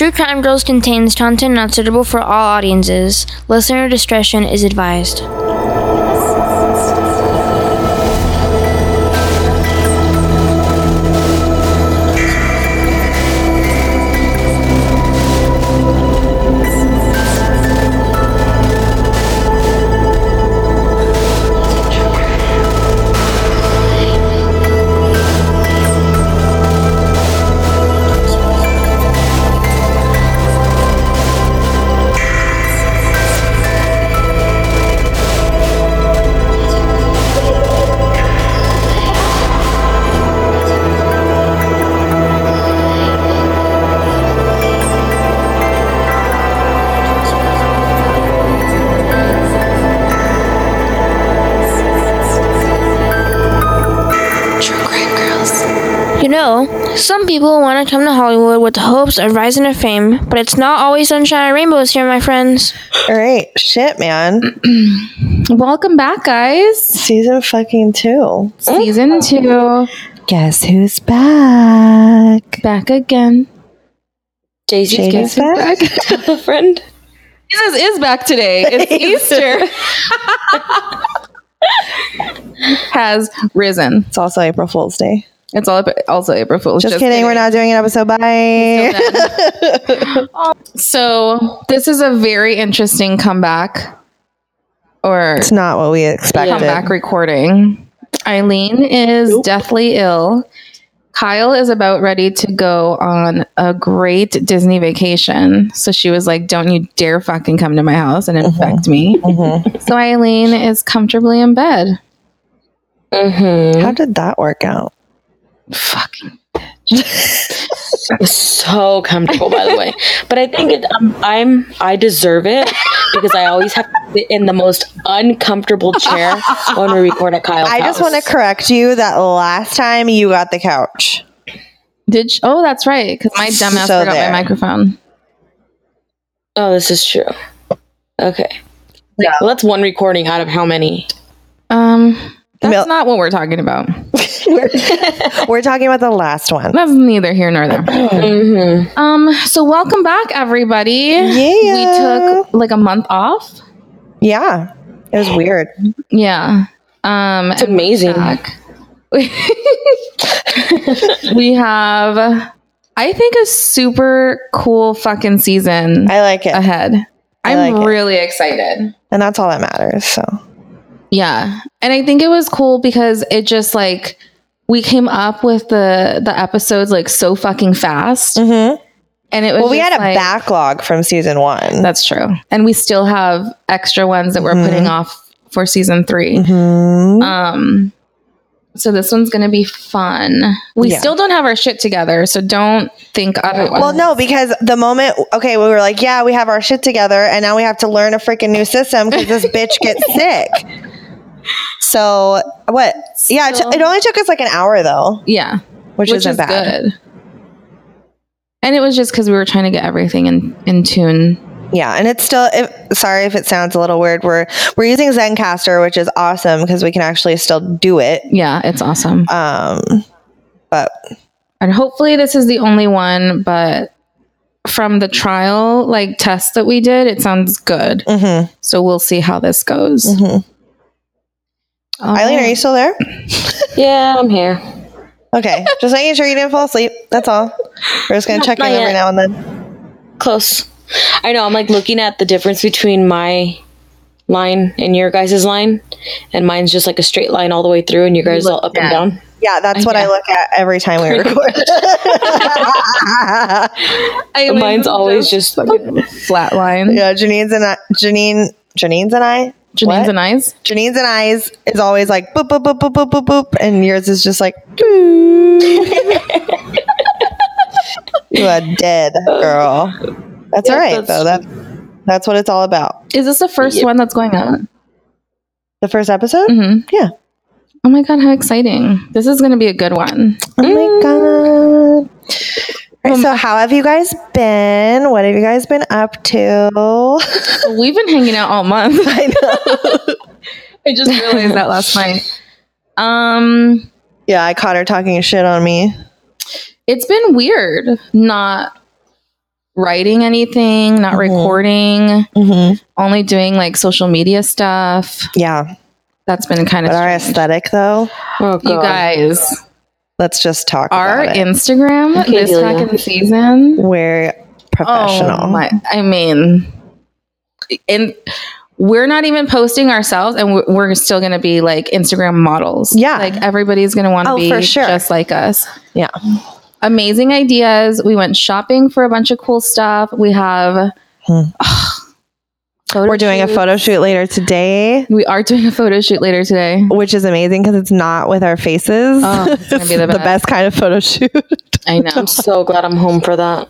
True Crime Girls contains content not suitable for all audiences. Listener discretion is advised. Want to come to Hollywood with the hopes of rising to fame, but it's not always sunshine and rainbows here, my friends. All right, shit, man. Welcome back, guys. Season fucking two. Season two, Guess who's back? back again. Jay-Z's Shady's back. a friend. Jesus is back today. It's Easter. Has risen. It's also April Fool's Day. It's all also April Fool's. Just, kidding, we're not doing an episode. Bye. So this is a very interesting comeback, or It's not what we expected. comeback recording. Eileen is deathly ill. Kyle is about ready to go on a great Disney vacation. So she was like, Don't you dare fucking come to my house and infect me. Mhm. So Eileen is comfortably in bed. Mm-hmm. How did that work out? Fucking. So comfortable, by the way. But I think it, um, I'm I deserve it because I always have to sit in the most uncomfortable chair when we record at Kyle's I just want to correct you that last time you got the couch. Did sh- oh, that's right. Because my dumbass So forgot there. my microphone. Oh, this is true. Okay. Yeah. Well, that's one recording out of how many? Um, that's Mil- not what we're talking about. we're, we're talking about the last one. That's neither here nor there. Mm-hmm. Um, so welcome back, everybody. Yeah. We took like a month off. Yeah. It was weird. Yeah. Um, It's amazing. back. we have, I think, a super cool fucking season I like it. ahead. I I'm like it. really excited. and that's all that matters. So Yeah. And I think it was cool because it just like we came up with the the episodes like so fucking fast. Mhm. And it was Well, we had a like- backlog from season one. That's true. And we still have extra ones that we're Mhm. putting off for season 3. Mhm. Um so this one's going to be fun. We Yeah. still don't have our shit together, so don't think otherwise. Well, no, because the moment, okay, we were like, yeah, we have our shit together, and now we have to learn a freaking new system because this bitch gets sick. So, what? Yeah, it, Still- it only took us like an hour though, Yeah. which, isn't is bad. good. And it was just cuz we were trying to get everything in in tune. Yeah, and it's still. If, sorry if it sounds a little weird. We're we're using Zencastr, which is awesome because we can actually still do it. Yeah, it's awesome. Um, but And hopefully this is the only one, but from the trial like test that we did, it sounds good. mhm, So we'll see how this goes. mhm. All Eileen, are you still there? Yeah, I'm here. Okay, just making sure you didn't fall asleep. That's all. We're just gonna No, check in not every now and then. Close. I know. I'm like looking at the difference between my line and your guys' line, and mine's just like a straight line all the way through, and your guys all up and down. Yeah, that's what I look at every time we record. Eileen's Mine's always just flat line. yeah, Janine's and I, Janine, Janine's and I, Janine's What? and eyes. Janine's and I's is always like boop boop boop boop boop boop boop, and yours is just like you are dead, girl. That's Yeah, all right that's- though. That that's what it's all about. Is this the first Yep. one that's going on? The first episode. hmm Yeah. Oh my god, how exciting! This is going to be a good one. Oh my god. All right, so how have you guys been? What have you guys been up to? We've been hanging out all month. I know. I just realized that last night. Um, Yeah, I caught her talking shit on me. it's been weird not writing anything, not Mhm. recording, Mm-hmm. only doing like social media stuff. Yeah. That's been kind of our aesthetic, though, Oh, You God. guys, let's just talk our about it. Instagram Okay, this Delia. fucking season. We're professional. Oh my! I mean, and we're not even posting ourselves, and we're, we're still going to be like Instagram models. Yeah. like everybody's going to want to Oh, be for sure. just like us. Yeah. Amazing ideas. We went shopping for a bunch of cool stuff. We have. Hmm. Photo We're doing a photo shoot later today, We are doing a photo shoot later today. which is amazing because it's not with our faces. Oh, it's gonna be the the best. best kind of photo shoot. I know. I'm so glad I'm home for that.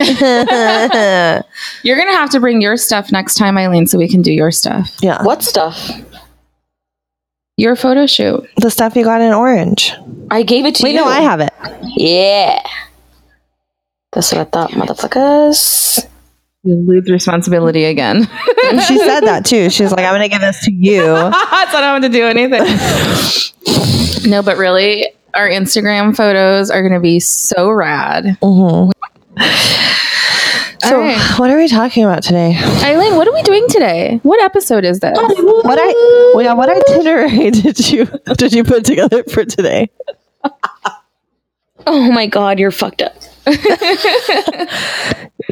You're gonna have to bring your stuff next time, Eileen, so we can do your stuff. yeah. What stuff? Your photo shoot. The stuff you got in orange. I gave it to you. Wait, you. no, I have it. Yeah. That's what I thought, motherfuckers. You lose responsibility again. and She said that too. She's like, I'm going to give this to you. so I don't have to do anything. no, but really, our Instagram photos are going to be so rad. Mhm. So, right. what are we talking about today? Eileen, what are we doing today? What episode is this? What I well, yeah, what itinerary did you did you put together for today? Oh my god, you're fucked up.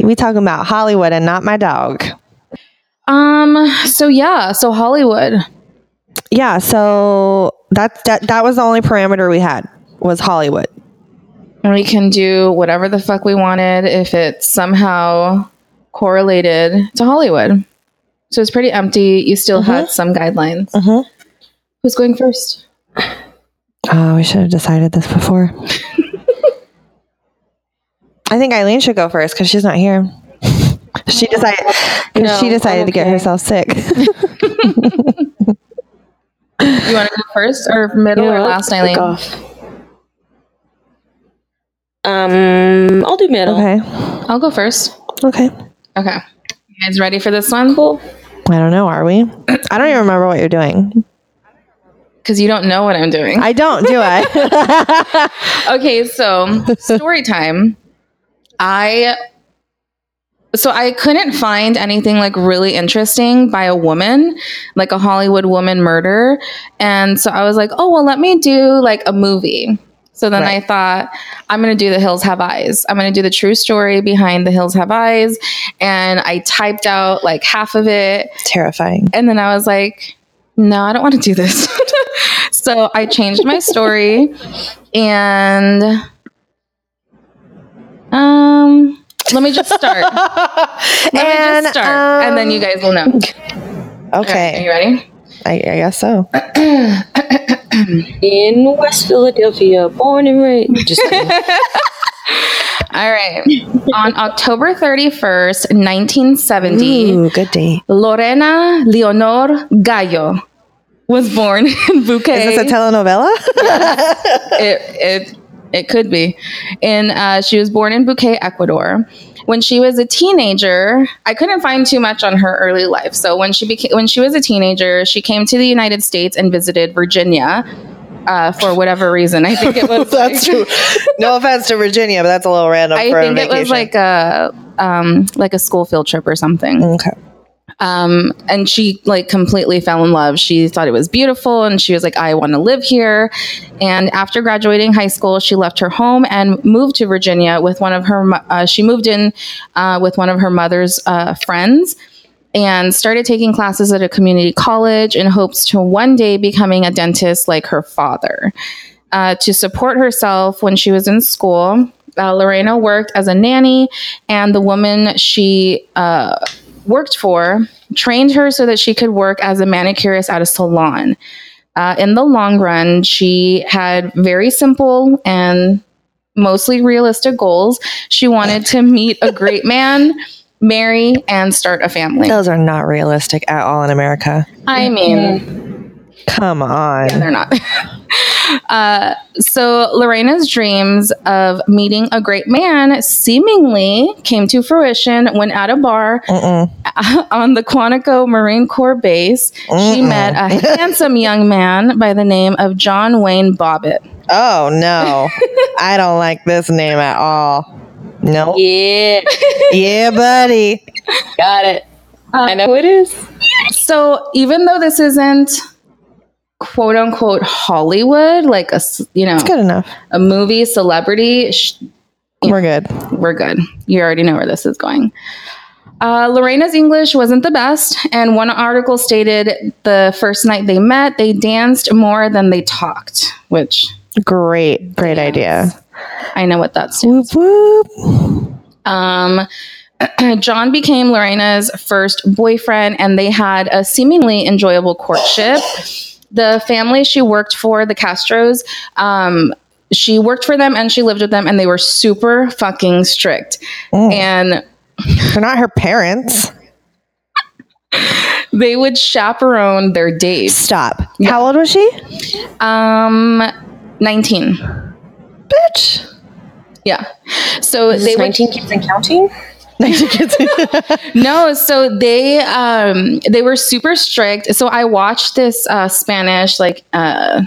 We talking about Hollywood and not my dog. Um. So yeah. So Hollywood. Yeah, so that that that was the only parameter we had was Hollywood. And we can do whatever the fuck we wanted if it's somehow correlated to Hollywood. So it's pretty empty. You still had some guidelines. Mhm. Who's going first? Oh, we should have decided this before. I think Eileen should go first because she's not here. She decided. 'cause No, she decided I'm to get herself sick. You want to go first or middle You know or last, Fuck Eileen? off. Um, I'll do middle. okay. I'll go first. Okay. Okay. You guys ready for this one? Cool. I don't know. Are we? I don't even remember what you're doing. Because you don't know what I'm doing. I don't. Do I? okay, so story time. I so I couldn't find anything like really interesting by a woman, like a Hollywood woman murder. And so I was like, oh well let me do like a movie. So then Right. I thought, I'm gonna do The Hills Have Eyes. I'm gonna do the true story behind The Hills Have Eyes. And I typed out like half of it. Terrifying. And then I was like, no, I don't want to do this. so I changed my story and um let me just start. Let me just start. and then you guys will know. Okay. Are you ready? I, I guess so. In West Philadelphia, born and raised. Just. All right. On October 31st, 1970, Ooh, good date. Lorena Leonor Gallo was born in Bucay. Is this a telenovela? it it it could be. And uh, she was born in Bucay, Ecuador. When she was a teenager, I couldn't find too much on her early life. So when she became when she was a teenager, she came to the United States and visited Virginia. Uh, for whatever reason, I think it was. that's like- true. No offense to Virginia, but that's a little random I for think a it was like a um, like a school field trip or something. okay. Um, and she like completely fell in love. She thought it was beautiful and she was like, I want to live here. And after graduating high school, she left her home and moved to Virginia with one of her, uh, she moved in uh, with one of her mother's uh, friends and started taking classes at a community college in hopes to one day becoming a dentist like her father. Uh, to support herself when she was in school, uh, Lorena worked as a nanny, and the woman she uh, worked for trained her so that she could work as a manicurist at a salon. Uh, in the long run, she had very simple and mostly realistic goals. She wanted to meet a great man, marry, and start a family. Those are not realistic at all in America. I mean, Come on. Yeah, they're not. Uh, so Lorena's dreams of meeting a great man seemingly came to fruition when at a bar Mm-mm. on the Quantico Marine Corps base, she Mm-mm. met a handsome young man by the name of John Wayne Bobbitt. Oh no. I don't like this name at all. No. Yeah, Yeah, buddy. got it. I know who it is. So even though this isn't quote unquote Hollywood, like a you know it's Good enough. a movie celebrity, sh- We're good. we're good. You already know where this is going. Uh, Lorena's English wasn't the best, and one article stated the first night they met, they danced more than they talked, which Great, great idea. I know what that's. Whoop whoop. Um, John became Lorena's first boyfriend, and they had a seemingly enjoyable courtship. The family she worked for, the Castros, um, she worked for them and she lived with them, and they were super fucking strict. And They're not her parents. they would chaperone their dates. Stop. How old was she? Um, 19. Bitch. Yeah. So they would Nineteen kids and counting. No, so they um they were super strict. So I watched this uh Spanish like uh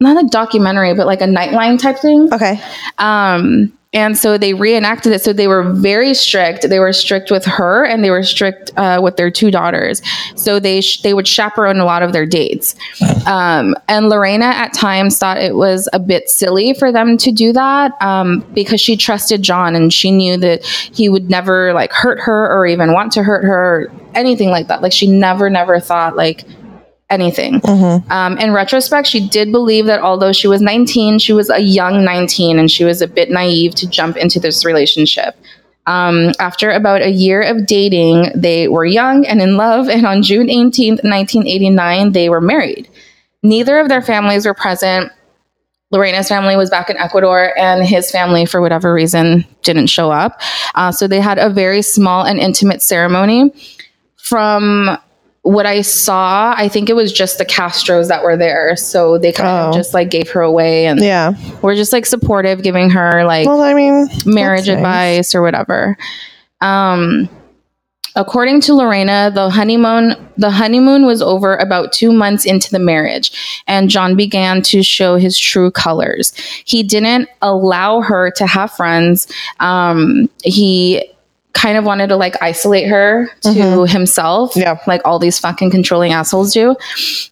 not a documentary, but like a nightline type thing. okay. Um and so they reenacted it. So they were very strict. They were strict with her, and they were strict uh, with their two daughters. So they sh- they would chaperone a lot of their dates. Um, and Lorena at times thought it was a bit silly for them to do that um, because she trusted John and she knew that he would never like hurt her or even want to hurt her, or anything like that. Like she never, never thought like anything. Um, in retrospect, she did believe that although she was 19, she was a young 19 and she was a bit naive to jump into this relationship. Um, after about a year of dating, they were young and in love, and on June 18th, 1989, they were married. Neither of their families were present. Lorena's family was back in Ecuador, and his family, for whatever reason, didn't show up. Uh, so they had a very small and intimate ceremony. From what I saw, I think it was just the Castros that were there. So they kind Oh. of just like gave her away and Yeah. were just like supportive, giving her like Well, I mean, marriage that's nice. advice or whatever. Um, according to Lorena, the honeymoon the honeymoon was over about two months into the marriage, and John began to show his true colors. He didn't allow her to have friends. Um, he kind of wanted to like isolate her to himself, Yeah. like all these fucking controlling assholes do.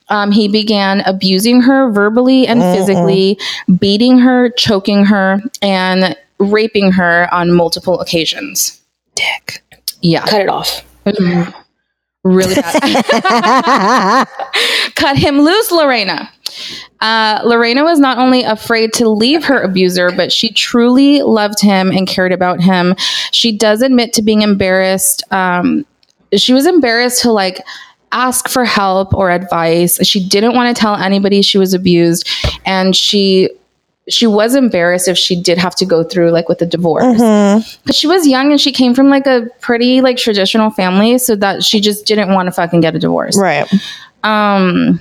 Um, he began abusing her verbally and physically, beating her, choking her, and raping her on multiple occasions. Dick. Yeah, Cut it off. really bad. Cut him loose, Lorena. Uh, Lorena was not only afraid to leave her abuser, but she truly loved him and cared about him. She does admit to being embarrassed. Um, she was embarrassed to like ask for help or advice. She didn't want to tell anybody she was abused, and she she was embarrassed if she did have to go through like with a divorce because she was young and she came from like a pretty like traditional family so that she just didn't want to fucking get a divorce Right. um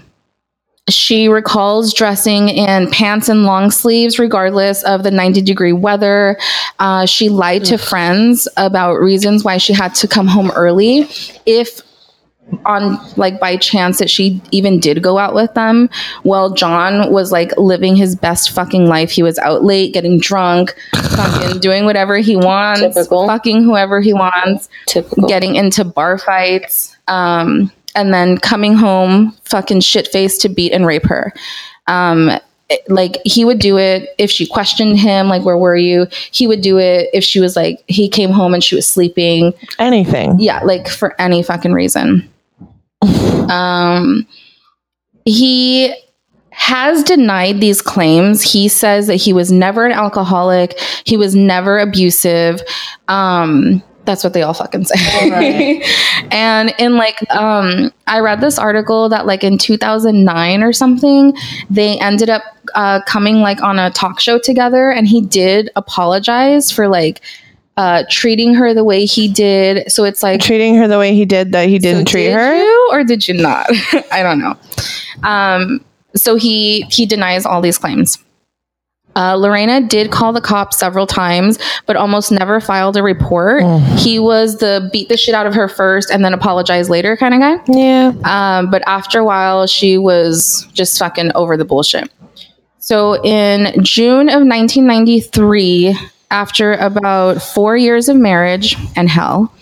she recalls dressing in pants and long sleeves regardless of the 90 degree weather uh, she lied to friends about reasons why she had to come home early if on like by chance that she even did go out with them well john was like living his best fucking life he was out late getting drunk fucking doing whatever he wants Typical. fucking whoever he wants Typical. getting into bar fights, um, and then coming home fucking shit faced to beat and rape her. Um, it- like he would do it if she questioned him, like where were you? He would do it if she was like he came home and she was sleeping. Anything. Yeah, like for any fucking reason. Um, he has denied these claims. He says that he was never an alcoholic. He was never abusive. Um, that's what they all fucking say. and in like, um, I read this article that like in 2009 or something, they ended up uh, coming like on a talk show together, and he did apologize for like uh, treating her the way he did. So it's like Treating her the way he did that he didn't so treat did her. you or did you not? I don't know. Um, so he he denies all these claims. Uh, Lorena did call the cops several times, but almost never filed a report. He was the beat the shit out of her first and then apologize later kind of guy. Yeah. Um, but after a while, she was just fucking over the bullshit. So in June of 1993, after about four years of marriage and hell,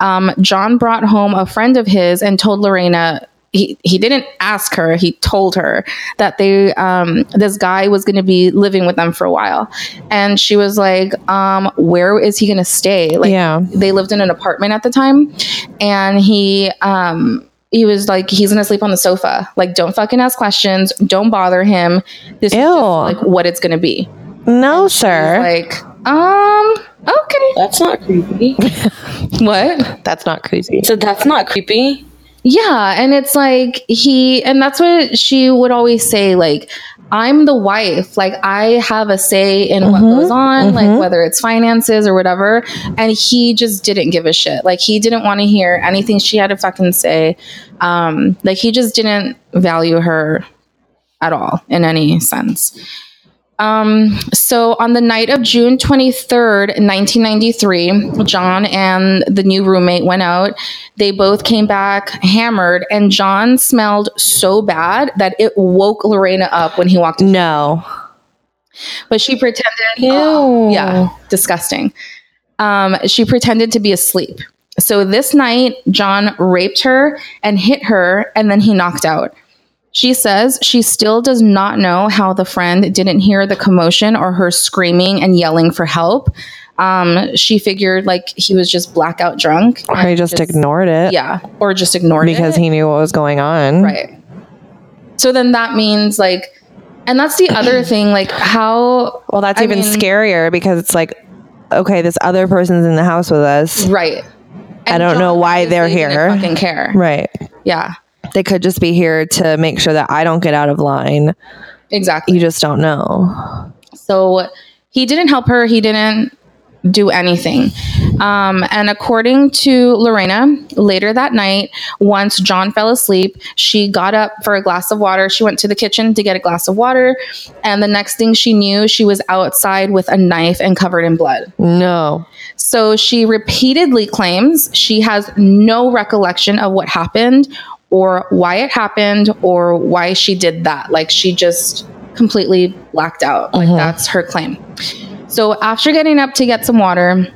um, John brought home a friend of his and told Lorena. He, he didn't ask her he told her that they um, this guy was going to be living with them for a while and she was like um, where is he going to stay like Yeah. they lived in an apartment at the time and he um he was like he's gonna sleep on the sofa like don't fucking ask questions don't bother him this is just like what it's gonna be No, sir. like um okay That's not creepy. what That's not crazy. So that's not creepy. Yeah and it's like he and that's what she would always say like i'm the wife. Like i have a say in what goes on like whether it's finances or whatever. And he just didn't give a shit. Like he didn't want to hear anything she had to fucking say. Um like he just didn't value her at all in any sense um, so on the night of June 23rd, 1993, John and the new roommate went out. They both came back hammered, and John smelled so bad that it woke Lorena up when he walked in. No. But she pretended, Ew. yeah, disgusting. Um, she pretended to be asleep. So this night, John raped her and hit her, and then he knocked out. She says she still does not know how the friend didn't hear the commotion or her screaming and yelling for help. Um, she figured like he was just blackout drunk. Or he just, ignored it Yeah, or just ignored because it. Because he knew what was going on. Right. So then that means like, and that's the other thing, like how. Well, that's I even mean- scarier because it's like, okay, this other person's in the house with us. Right. I don't know why they're here. Fucking care. Right. Yeah. They could just be here to make sure that I don't get out of line. Exactly. You just don't know. So he didn't help her. He didn't do anything. Um, and according to Lorena, later that night, once John fell asleep, she got up for a glass of water. She went to the kitchen to get a glass of water. And the next thing she knew, she was outside with a knife and covered in blood. No. So she repeatedly claims she has no recollection of what happened or why it happened or why she did that. Like she just completely blacked out. Like that's her claim. So after getting up to get some water,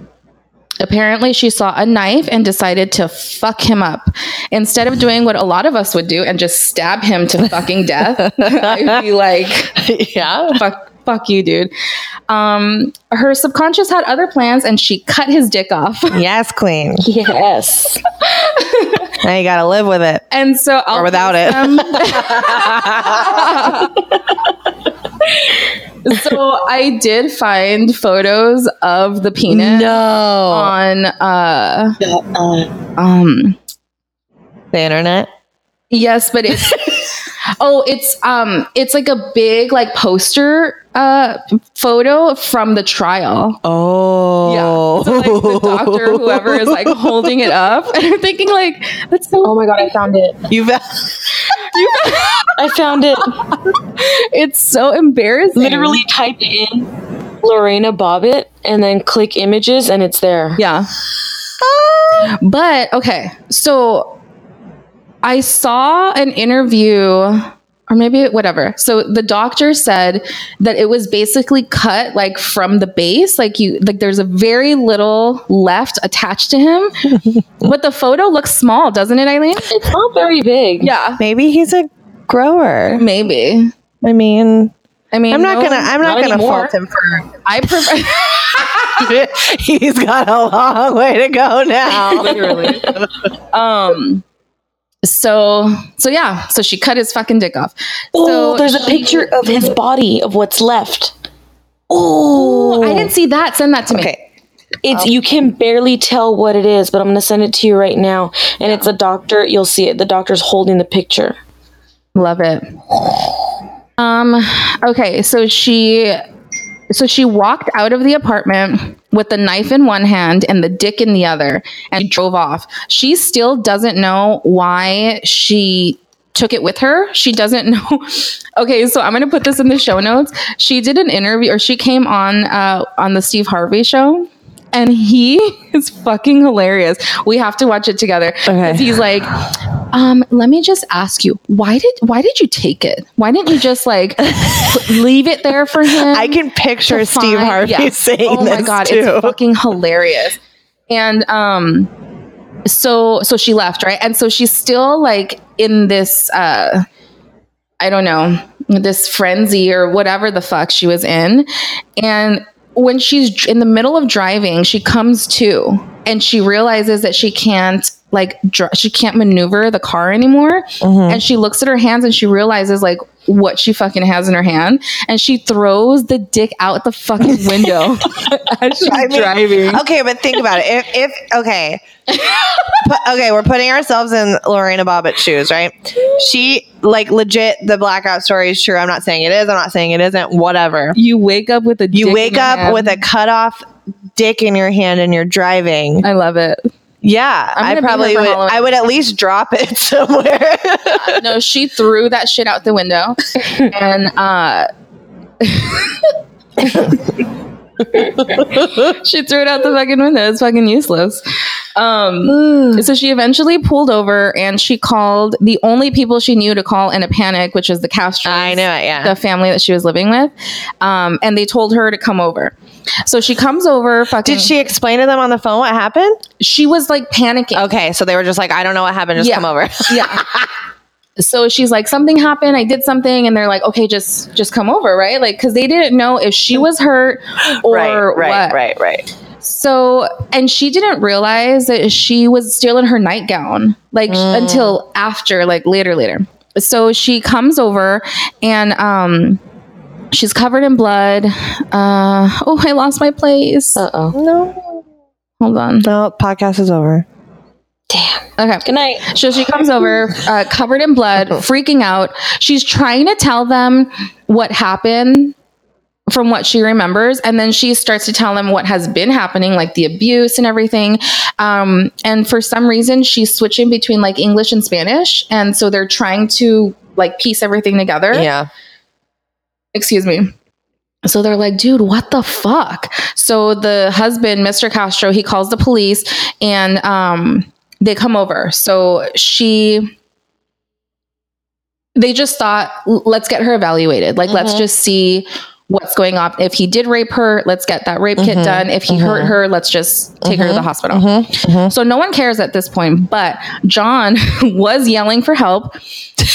apparently she saw a knife and decided to fuck him up. Instead of doing what a lot of us would do and just stab him to fucking death, I'd be like, yeah. fuck fuck you dude um her subconscious had other plans and she cut his dick off Yes, queen. Yes. Now you got to live with it. and so I'll Or without it. so i did find photos of the penis No. on uh Uh, um The internet. yes but it's oh it's um it's like a big like poster uh photo from the trial Oh. Yeah. So like the doctor, whoever is like holding it up, and I'm thinking like, that's so. oh my god, I found it. You've I found it. It's so embarrassing. Literally type in Lorena Bobbitt and then click images and it's there. Yeah. But okay, so I saw an interview or maybe whatever. So the doctor said that it was basically cut like from the base, like you like there's a very little left attached to him. but the photo looks small, doesn't it, Eileen? It's not very big. Yeah. maybe he's a grower. Maybe. I mean, I mean I'm not no- gonna. I'm not, not gonna anymore. fault him for. I prefer he's got a long way to go now. literally. um so so yeah, so she cut his fucking dick off. Oh, so there's a she- picture of his body of what's left. Oh, I didn't see that. Send that to me. Okay. It's you can barely tell what it is, but I'm gonna send it to you right now. And it's a doctor. You'll see it. The doctor's holding the picture. Love it. Um okay, so she so she walked out of the apartment with the knife in one hand and the dick in the other and drove off. She still doesn't know why she took it with her. She doesn't know. Okay, so I'm going to put this in the show notes. She did an interview or she came on uh on the Steve Harvey show and he is fucking hilarious. We have to watch it together. Okay. He's like, um, let me just ask you, why did why did you take it? Why didn't you just like leave it there for him? I can picture Steve find- Harvey yeah. saying oh my god too. it's fucking hilarious and um so so she left right and so she's still like in this uh i don't know this frenzy or whatever the fuck she was in and when she's in the middle of driving she comes to and she realizes that she can't like dr- she can't maneuver the car anymore Mhm. and she looks at her hands and she realizes like what she fucking has in her hand and she throws the dick out the fucking window as she's I mean, driving Okay, but think about it. If if okay, okay, we're putting ourselves in Lorena Bobbitt's shoes, right? She like legit. The blackout story is true. I'm not saying it is. I'm not saying it isn't. Whatever. you wake up with a You dick wake in your up hand. with a cut off dick in your hand and you're driving. i love it Yeah, be probably would. Halloween. I would at least drop it somewhere. no she threw that shit out the window and uh she threw it out the fucking window it's fucking useless um So she eventually pulled over and she called the only people she knew to call in a panic, which is the Castro. I knew it. Yeah. The family that she was living with. Um, and they told her to come over. So she comes over, fucking. Did she explain to them on the phone what happened? She was like panicking. Okay, so they were just like, I don't know what happened. Just Yeah. come over. Yeah. So she's like, something happened. I did something, and they're like, okay, just just come over, right? Like, because they didn't know if she was hurt or right, right, what. right, right. So, and she didn't realize that she was still in her nightgown, like Mm. until after, like later, later. So she comes over and um she's covered in blood. Uh oh, I lost my place. Uh oh. No, Hold on. no, podcast is over. Damn. Okay. Good night. So she comes over, uh, covered in blood, freaking out. She's trying to tell them what happened from what she remembers. And then she starts to tell them what has been happening, like the abuse and everything. Um, and for some reason, she's switching between like English and Spanish. And so they're trying to like piece everything together. Yeah. Excuse me. So they're like, dude, what the fuck? So the husband, Mr. Castro, he calls the police and um, they come over. So she, they just thought, let's get her evaluated. Like, let's Mhm. just see what's going on. If he did rape her, let's get that rape kit Mhm. done. If he hurt Mhm. her, let's just take her to the hospital. Mhm. So no one cares at this point, but John was yelling for help.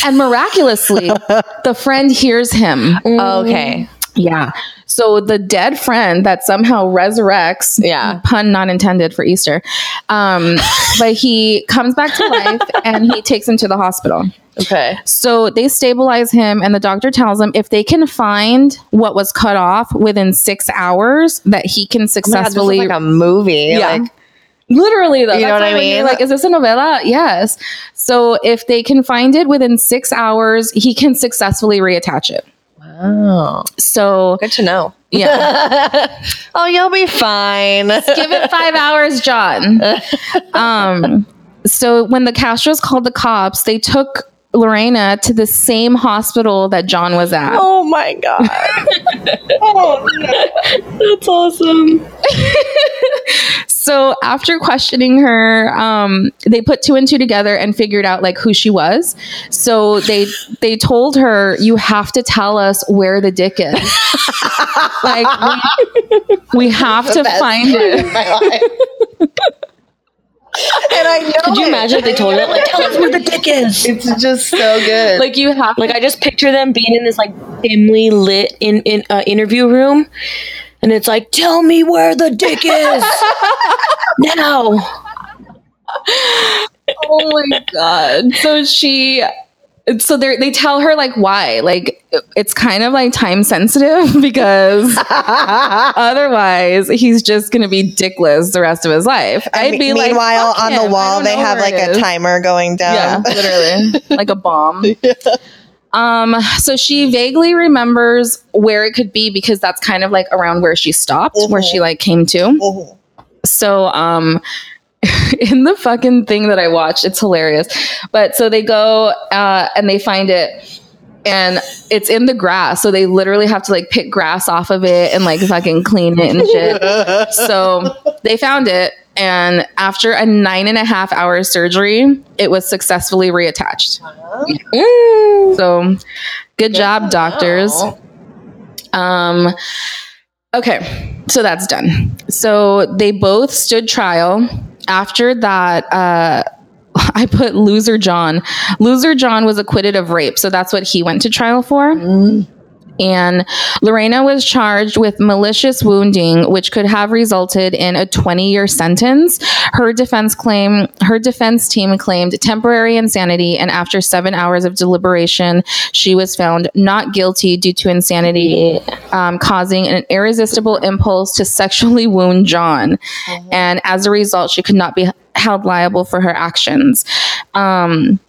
And miraculously, the friend hears him. Okay. Yeah. So the dead friend that somehow resurrects, Yeah. pun not intended for Easter, um, but he comes back to life and he takes him to the hospital. Okay. So they stabilize him, and the doctor tells him if they can find what was cut off within six hours, that he can Oh God, this is successfully like a movie. Yeah. Like, Literally, though. You know what I mean? Like, is this a novella? Yes. So if they can find it within six hours, he can successfully reattach it. Wow. So Good to know. yeah, oh, you'll be fine. give it five hours, John. Um, so when the Castros called the cops, they took Lorena to the same hospital that John was at. oh my god. Oh, that's awesome. So after questioning her, um, they put two and two together and figured out like who she was. So they they told her, "You have to tell us where the dick is. like we, we have to find it." and I know. Could you it. imagine if they told her? Like, tell us where the dick is. It's just so good. Like you have Like I just picture them being in this like dimly lit in in uh, interview room, and it's like, tell me where the dick is. Now. oh my god. So she so they they tell her like why? Like it's kind of like time sensitive because otherwise he's just gonna be dickless the rest of his life. I'd Me- be like meanwhile, on him, the wall, they have like a is." timer going yeah down. literally. Like a bomb um so she vaguely remembers where it could be because that's kind of like around where she stopped where she like came to Mhm. so um in the fucking thing that I watched, it's hilarious. But so they go uh and they find it and it's in the grass. So they literally have to like pick grass off of it and like fucking clean it and shit. so they found it. And after a nine and a half hour surgery, it was successfully reattached. So good job, doctors. Um, okay, so that's done. So they both stood trial. After that, uh, I put loser John. Loser John was acquitted of rape, so that's what he went to trial for. Mm. And Lorena was charged with malicious wounding, which could have resulted in a 20 year sentence. Her defense claim, her defense team claimed temporary insanity, and after seven hours of deliberation, she was found not guilty due to insanity, um, causing an irresistible impulse to sexually wound John. And as a result, she could not be held liable for her actions. Um,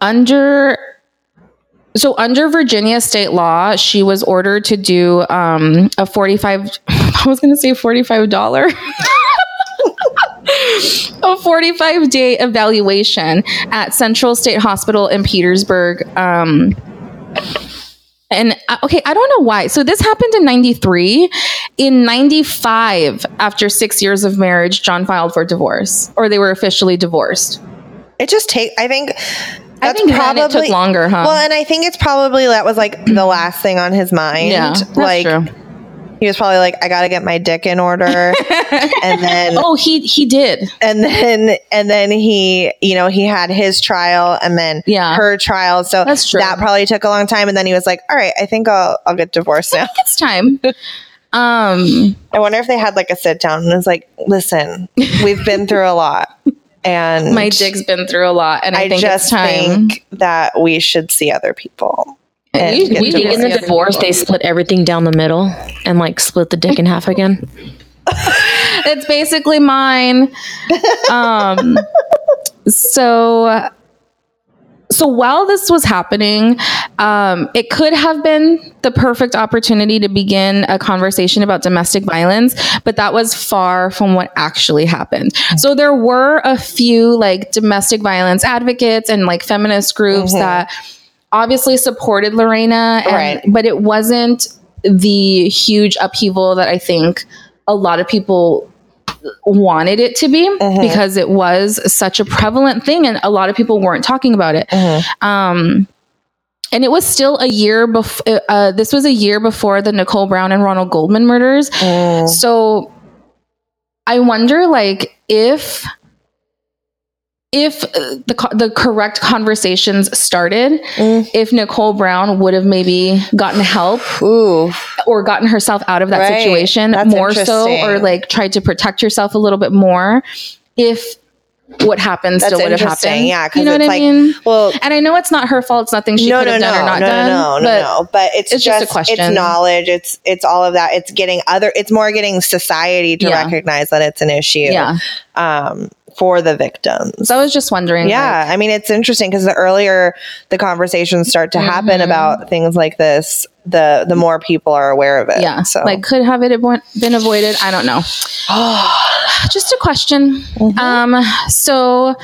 under so under Virginia state law, she was ordered to do um, a 45 I was going to say $45 a 45 day evaluation at Central State Hospital in Petersburg. Um, and uh, okay, I don't know why. So this happened in 93. In 95, after six years of marriage, John filed for divorce, or they were officially divorced. It just take. I think. I That's think then it took probably- longer, huh? Well, and I think it's probably that was like the last thing on his mind. yeah, that's like true. he was probably like, I got to get my dick in order, and then Oh, he he did. and then and then he you know he had his trial and then Yeah. her trial so That's true. that probably took a long time and then he was like all right i think i'll i'll get divorced now It's time. Um, i wonder if they had like a sit down and it's like listen we've been through a lot and my dick's been through a lot, and I, i think just it's time. think that we should see other people and We- get we divorced. In to the divorce, other they split everything down the middle and like split the dick in half again. it's basically mine. Um, so, so while this was happening, um, it could have been the perfect opportunity to begin a conversation about domestic violence, but that was far from what actually happened. So there were a few like domestic violence advocates and like feminist groups that obviously supported Lorena, and, Right. but it wasn't the huge upheaval that I think a lot of people wanted it to be because it was such a prevalent thing and a lot of people weren't talking about it. Um, and it was still a year before, uh, this was a year before the Nicole Brown and Ronald Goldman murders. Mm. So I wonder, like, if if uh, the the correct conversations started, Mm. if Nicole Brown would have maybe gotten help Ooh. or gotten herself out of that Right. situation That's more so, or like tried to protect herself a little bit more, if what happened That's still would have interesting. happened. Yeah, you know it's what I like- mean. Well, And I know it's not her fault. It's nothing she no, could no, have no, done or not no, done. no, no, but no. But it's, it's just just, a question. It's knowledge. It's it's all of that. It's getting other. It's more getting society to Yeah. recognize that it's an issue. Yeah. Um, for the victims. So I was just wondering. yeah, like, I mean, it's interesting because the earlier the conversations start to happen Mhm. about things like this, the the more people are aware of it. yeah. So Like, could have it avo- been avoided? I don't know. just a question. Mm-hmm. Um, so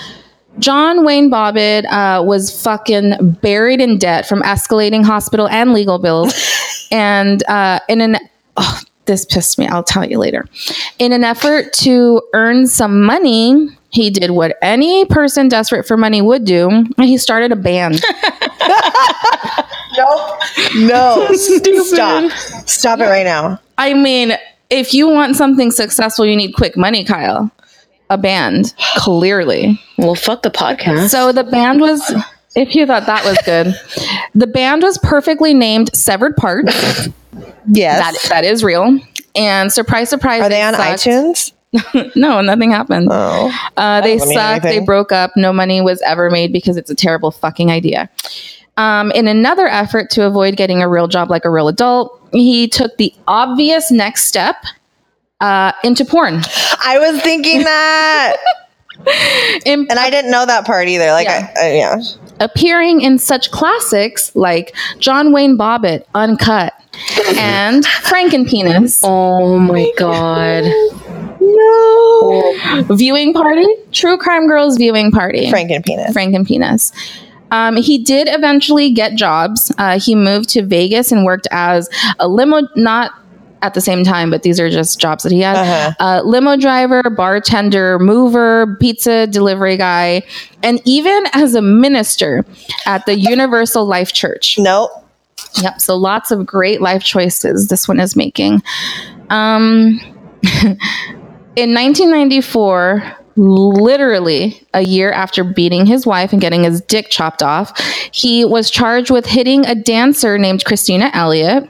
John Wayne Bobbitt uh, was fucking buried in debt from escalating hospital and legal bills, and uh, in an oh, this pissed me. I'll tell you later. In an effort to earn some money. He did what any person desperate for money would do. and He started a band. nope, no, stop, stop it right now. I mean, if you want something successful, you need quick money, Kyle. A band, clearly. Well, fuck the podcast. So the band was, if you thought that was good, the band was perfectly named Severed Parts. Yes, That that is real. And surprise, surprise, are they on sucked. iTunes? no, nothing happened. Oh, Uh, they doesn't sucked. They broke up. No money was ever made because it's a terrible fucking idea. Um, in another effort to avoid getting a real job like a real adult, he took the obvious next step uh, into porn. I was thinking that, In- and I didn't know that part either. Like, Yeah. I, I, yeah. appearing in such classics like John Wayne Bobbitt, Uncut, and Frankenpenis. oh my god. No, Viewing Party, True Crime Girls Viewing Party. Frank and penis. Frankenpenis. Um, he did eventually get jobs. Uh, he moved to Vegas and worked as a limo, not at the same time, but these are just jobs that he had. Uh-huh. Uh, limo driver, bartender, mover, pizza delivery guy, and even as a minister at the Universal Life Church. Nope. Yep. So lots of great life choices this one is making. Um, in 1994, literally a year after beating his wife and getting his dick chopped off, he was charged with hitting a dancer named Christina Elliott.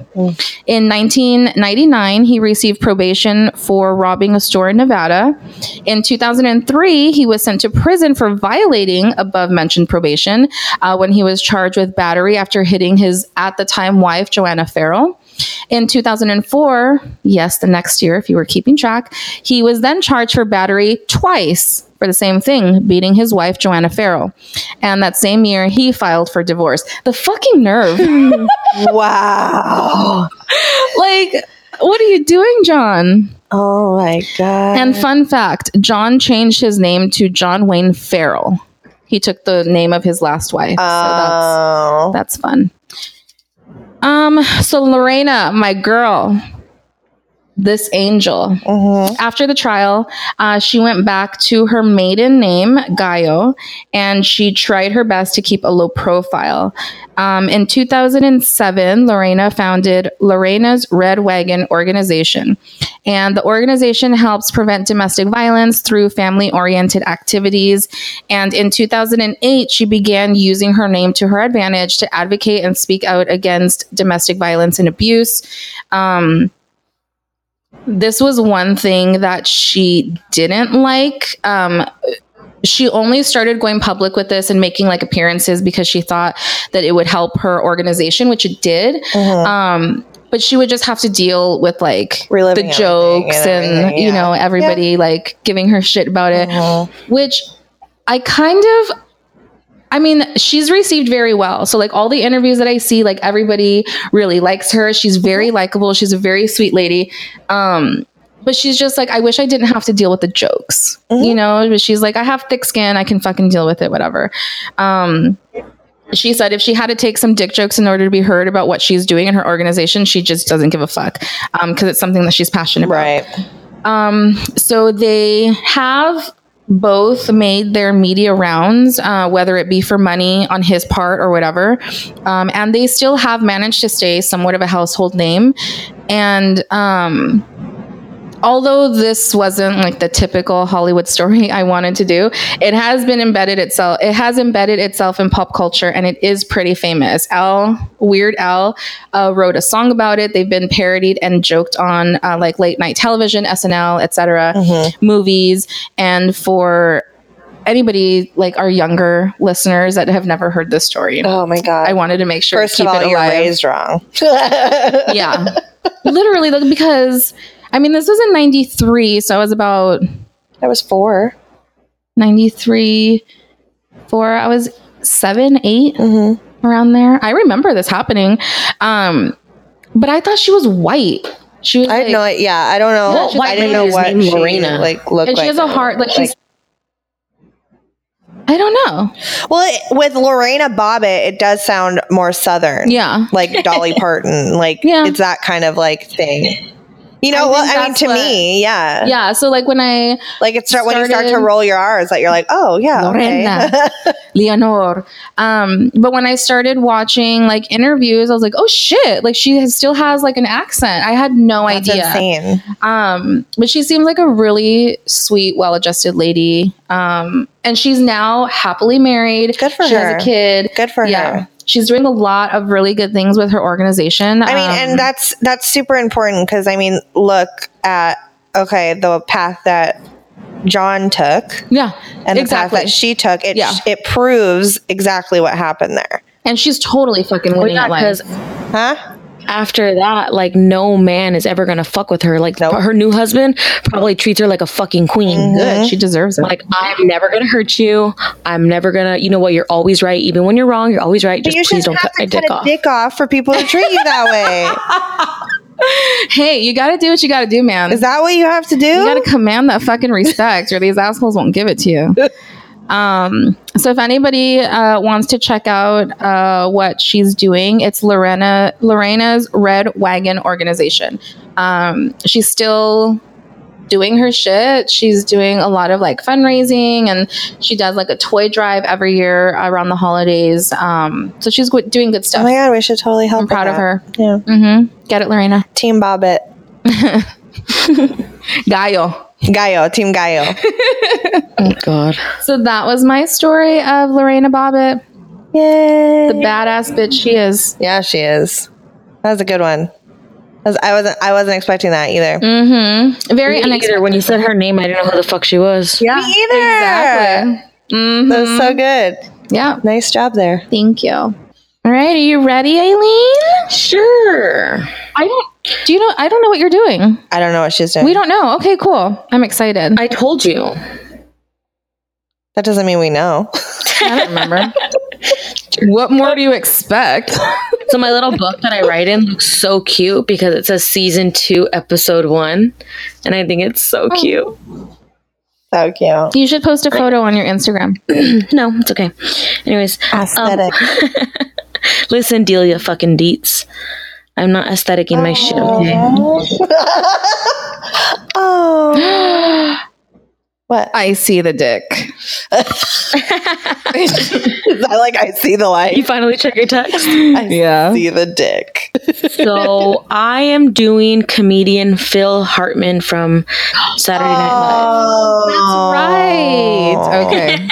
In 1999, he received probation for robbing a store in Nevada. In 2003, he was sent to prison for violating above mentioned probation uh, when he was charged with battery after hitting his at the time wife, Joanna Farrell. In 2004, yes, the next year, if you were keeping track, he was then charged for battery twice for the same thing, beating his wife, Joanna Farrell. And that same year, he filed for divorce. The fucking nerve. Wow. like, what are you doing, John? Oh my god. And fun fact John changed his name to John Wayne Farrell. He took the name of his last wife. so that's oh. that's fun. Um, so Lorena, my girl, this angel. Mhm. After the trial, uh, she went back to her maiden name, Gallo, and she tried her best to keep a low profile. Um, in 2007, Lorena founded Lorena's Red Wagon organization. And the organization helps prevent domestic violence through family oriented activities. And in 2008, she began using her name to her advantage to advocate and speak out against domestic violence and abuse. Um, this was one thing that she didn't like. Um, she only started going public with this and making like appearances because she thought that it would help her organization, which it did. Mhm. Um, but she would just have to deal with like Reliving the jokes and and, everything, you know everybody like giving her shit about it, Mhm. which I kind of. I mean, she's received very well. So, like all the interviews that I see, like everybody really likes her. She's very likable. She's a very sweet lady. Um, but she's just like, I wish I didn't have to deal with the jokes, Mhm. you know. But she's like, I have thick skin. I can fucking deal with it. Whatever. Um, she said if she had to take some dick jokes in order to be heard about what she's doing in her organization, she just doesn't give a fuck because it's something that she's passionate about. Right. Um, so they have both made their media rounds, uh, whether it be for money on his part or whatever. Um, and they still have managed to stay somewhat of a household name. And um, although this wasn't like the typical Hollywood story I wanted to do, it has been embedded itself. It has embedded itself in pop culture, and it is pretty famous. Al Weird Al uh, wrote a song about it. They've been parodied and joked on, uh, like late night television, SNL, etc., Mhm. movies, and for anybody like our younger listeners that have never heard this story. Oh my god. I wanted to make sure First to keep of all, it you're raised wrong. yeah, literally, because I mean, this was in '93, so I was about I was four. 93, four. I was seven, eight, Mm-hmm. around there. I remember this happening, um, but I thought she was white. She was I like, had no. Yeah, I don't know. Well, I didn't know what name she Lorena. like looked and like. she has a heart. Like she's. I don't know. well, it, with Lorena Bobbitt, it does sound more southern. Yeah. like Dolly Parton. Like Yeah. it's that kind of like thing. You know, I well, I mean, to what- me, yeah, Yeah. So like when I like it's start when you start to roll your R's, that you're like, oh yeah, Lorena. okay. Leonor. Um, but when I started watching like interviews, I was like, oh shit, like she has, still has like an accent. I had no That's idea. insane. Um, but she seems like a really sweet, well-adjusted lady. Um, and she's now happily married. Good for she her. has a kid. Good for yeah. her. She's doing a lot of really good things with her organization. I mean, Um, and that's that's super important because I mean, look at okay the path that John took yeah, and the exactly. path that she took. It Yeah. it proves exactly what happened there, and she's totally fucking Well, winning yeah, at life. because huh? After that, like no man is ever gonna fuck with her. Like Nope. her new husband probably treats her like a fucking queen. Mm-hmm. Good, she deserves it. Like I'm never gonna hurt you. I'm never gonna. You know what? You're always right. Even when you're wrong, you're always right. But Just you please shouldn't don't have cut my dick off. dick off for people to treat you that way. hey, you got to do what you got to do, man. Is that what you have to do? you got to command that fucking respect, or these assholes won't give it to you. Um, So if anybody uh, wants to check out uh, what she's doing, it's Lorena Lorena's Red Wagon organization. Um, she's still doing her shit. She's doing a lot of like fundraising, and she does like a toy drive every year around the holidays. Um, so she's doing good stuff. Oh my god, we should totally help. I'm proud of her. Yeah, Mm-hmm. Get it, Lorena. Team Bobbitt, Gallo. Gallo, Team Gallo. Oh God. So that was my story of Lorena Bobbitt, Yay! the badass bitch she is. yeah, she is. That was a good one. 'Cause I wasn't. I wasn't expecting that either. Mm-hmm. Very Me either. unexpected. When you said her name, I didn't know who the fuck she was. Yeah, Me either. Exactly. Mhm. That was so good. Yeah. Nice job there. Thank you. All right, are you ready, Aileen? Sure. I don't. Do you know? I don't know what you're doing. I don't know what she's doing. We don't know. Okay, cool. I'm excited. I told you. That doesn't mean we know. I don't remember. what more do you expect? So my little book that I write in looks so cute because it says season two, episode one, and I think it's so oh. cute. so cute. You should post a photo on your Instagram. No, it's okay. Anyways, um, Aesthetic. listen, Delia fucking deets. I'm not aesthetic in my shit, okay? oh. what? I see the dick. I like. I see the light. You finally check your text. I Yeah. see the dick. so I am doing comedian Phil Hartman from Saturday Night Live. Oh, that's Right. Okay.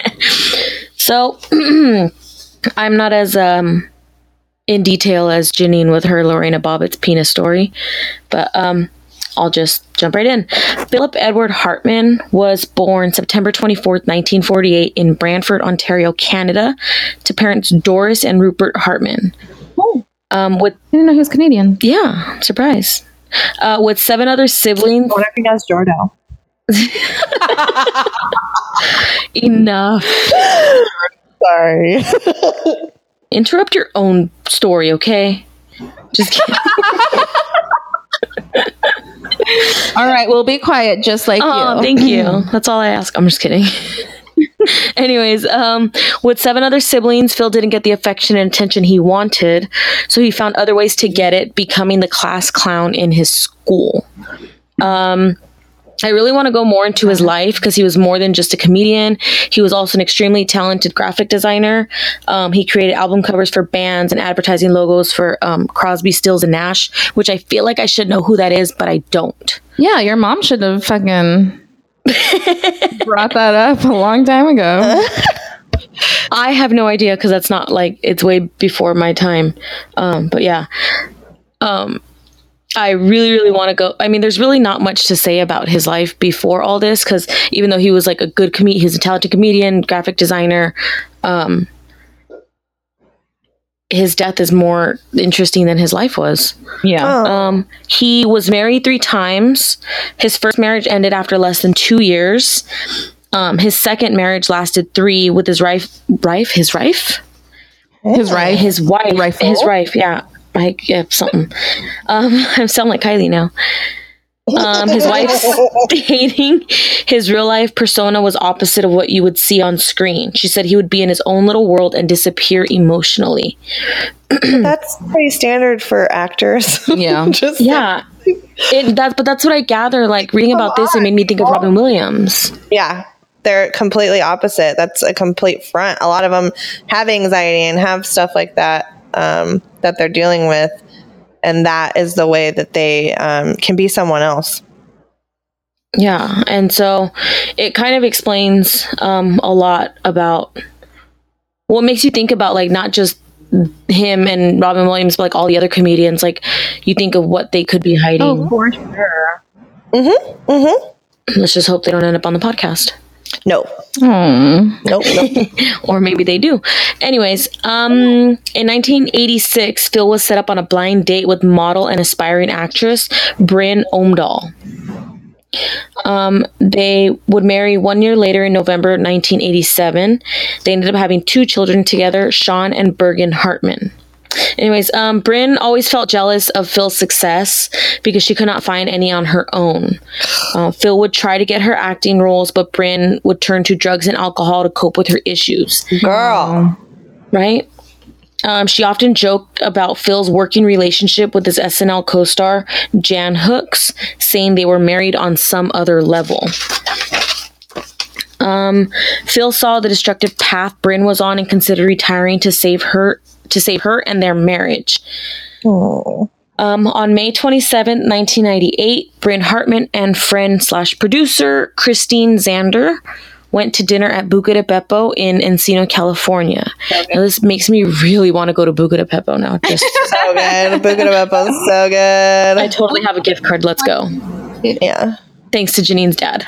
So I'm not as um in detail as Janine with her Lorena Bobbitt's penis story, but um I'll just jump right in. Philip Edward Hartman was born September 24th, 1948 in Brantford, Ontario, Canada, to parents Doris and Rupert Hartman. Oh. Um with I didn't know he was Canadian. yeah, surprise. Uh, with seven other siblings. What if he knows Jordo? Enough. Sorry. Interrupt your own story, okay? Just kidding. All right, we'll be quiet, just like Oh, you. thank you. That's all I ask. I'm just kidding. Anyways, um, with seven other siblings, Phil didn't get the affection and attention he wanted, so he found other ways to get it, becoming the class clown in his school. Um, I really want to go more into his life because he was more than just a comedian. He was also an extremely talented graphic designer. Um, he created album covers for bands and advertising logos for um, Crosby, Stills, and Nash, which I feel like I should know who that is, but I don't. Yeah, your mom should have fucking brought that up a long time ago. I have no idea because that's not like it's way before my time. Um, but yeah, um, I really, really want to go. I mean, there's really not much to say about his life before all this because even though he was like a good comedian, he's a talented comedian, graphic designer. Um, his death is more interesting than his life was. Yeah. Oh. Um, he was married three times. His first marriage ended after less than two years. Um, his second marriage lasted three with his wife. Rife, his wife, His right. his wife, Rifle? his wife. Yeah, I yeah, something. Um, I sound like Kylie now. Um, his wife stating his real life persona was opposite of what you would see on screen. She said he would be in his own little world and disappear emotionally. That's pretty standard for actors. Yeah. Just Yeah, it, that's but that's what I gather. Like reading about this, it made me think of Robin Williams. yeah. They're completely opposite. That's a complete front. A lot of them have anxiety and have stuff like that um, that they're dealing with, and that is the way that they um, can be someone else. Yeah, and so it kind of explains um, a lot about what makes you think about like not just him and Robin Williams, but like all the other comedians. Like you think of what they could be hiding. Oh, for sure. Mm-hmm. Let's just hope they don't end up on the podcast, No, Hmm. nope, nope. or maybe they do. Anyways, um, in 1986, Phil was set up on a blind date with model and aspiring actress Bryn Omdahl. Um, they would marry one year later in November 1987. They ended up having two children together, Sean and Birgen Hartman. Anyways, um, Bryn always felt jealous of Phil's success because she could not find any on her own. Uh, Phil would try to get her acting roles, but Bryn would turn to drugs and alcohol to cope with her issues. Girl. Right? Um, she often joked about Phil's working relationship with his SNL co-star Jan Hooks, saying they were married on some other level. Um, Phil saw the destructive path Bryn was on and considered retiring to save her to save her and their marriage. Oh. Um, on May 27, 1998, Bryn Hartman and friend slash producer Christine Zander went to dinner at Buca de Beppo in Encino, California. Now, this makes me really want to go to Buca de Beppo now. Just, So good. Book it up. So good. I totally have a gift card. Let's go. yeah. Thanks to Janine's dad.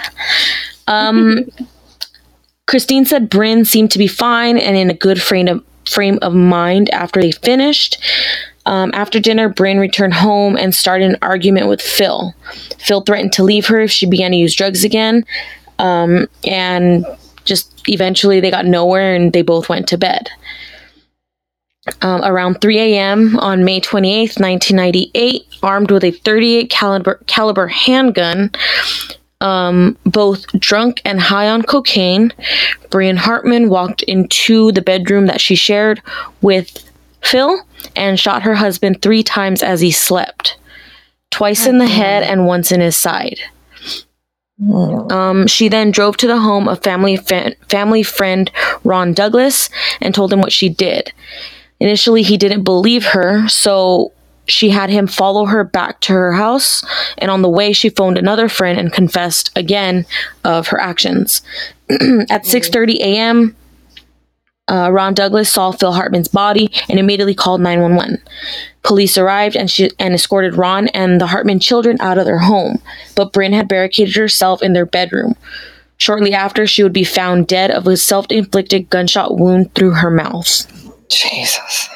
Um, Christine said Bryn seemed to be fine and in a good frame of, frame of mind after they finished. Um, after dinner, Bryn returned home and started an argument with Phil. Phil threatened to leave her if she began to use drugs again. Um, and just eventually they got nowhere and they both went to bed. Um, around 3 a.m. on May 28th, 1998, armed with a 38 caliber, caliber handgun, um, both drunk and high on cocaine, Bryn Hartman walked into the bedroom that she shared with Phil and shot her husband three times as he slept twice in the head and once in his side. Um, she then drove to the home of family fa- family friend Ron Douglas and told him what she did. Initially, he didn't believe her, so she had him follow her back to her house. And on the way, she phoned another friend and confessed again of her actions. At 6:30 a.m., uh, Ron Douglas saw Phil Hartman's body and immediately called 911. Police arrived and she and escorted Ron and the Hartman children out of their home, but Bryn had barricaded herself in their bedroom. Shortly after, she would be found dead of a self-inflicted gunshot wound through her mouth. Jesus.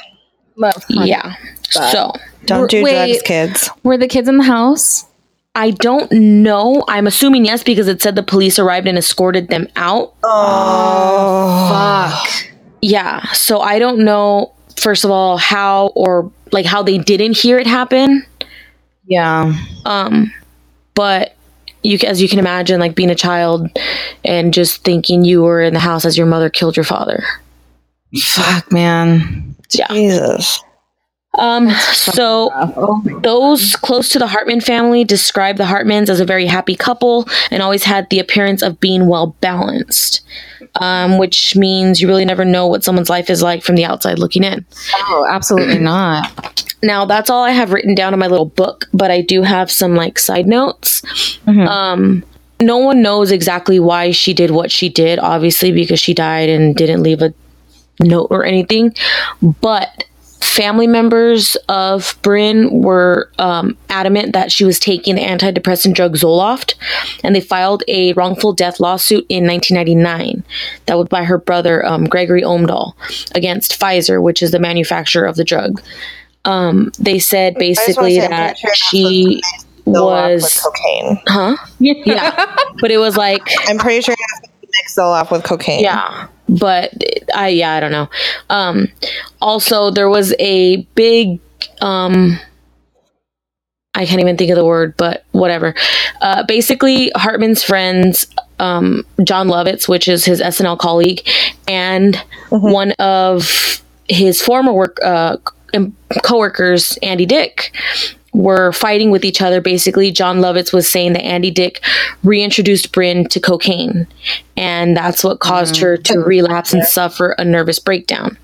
Yeah. So Don't do Wait. drugs, kids. Were the kids in the house? I don't know. I'm assuming yes because it said the police arrived and escorted them out. Oh. Fuck. Yeah. So I don't know. First of all, how or like how they didn't hear it happen. Yeah. Um, but you, as you can imagine, like being a child and just thinking you were in the house as your mother killed your father. Fuck, man. Yeah. Jesus. Um, so those close to the Hartman family describe the Hartmans as a very happy couple and always had the appearance of being well balanced. Um, which means you really never know what someone's life is like from the outside looking in. Oh, absolutely not. Now that's all I have written down in my little book, but I do have some like side notes. Mhm. Um, no one knows exactly why she did what she did, obviously because she died and didn't leave a note or anything. But family members of Bryn were um, adamant that she was taking the antidepressant drug Zoloft, and they filed a wrongful death lawsuit in 1999 that was by her brother um, Gregory Omdahl against Pfizer, which is the manufacturer of the drug. Um, they said I just wanna basically that she Zoloft with was, cocaine. huh? Yeah, but it was like I'm pretty sure you have to mix Zoloft with cocaine. yeah but i yeah i don't know um also there was a big um i can't even think of the word but whatever uh basically hartman's friends um jon lovitz which is his snl colleague and Mhm. one of his former work uh coworkers andy dick were fighting with each other basically jon lovitz was saying that andy dick reintroduced bryn to cocaine and that's what caused her to relapse and suffer a nervous breakdown.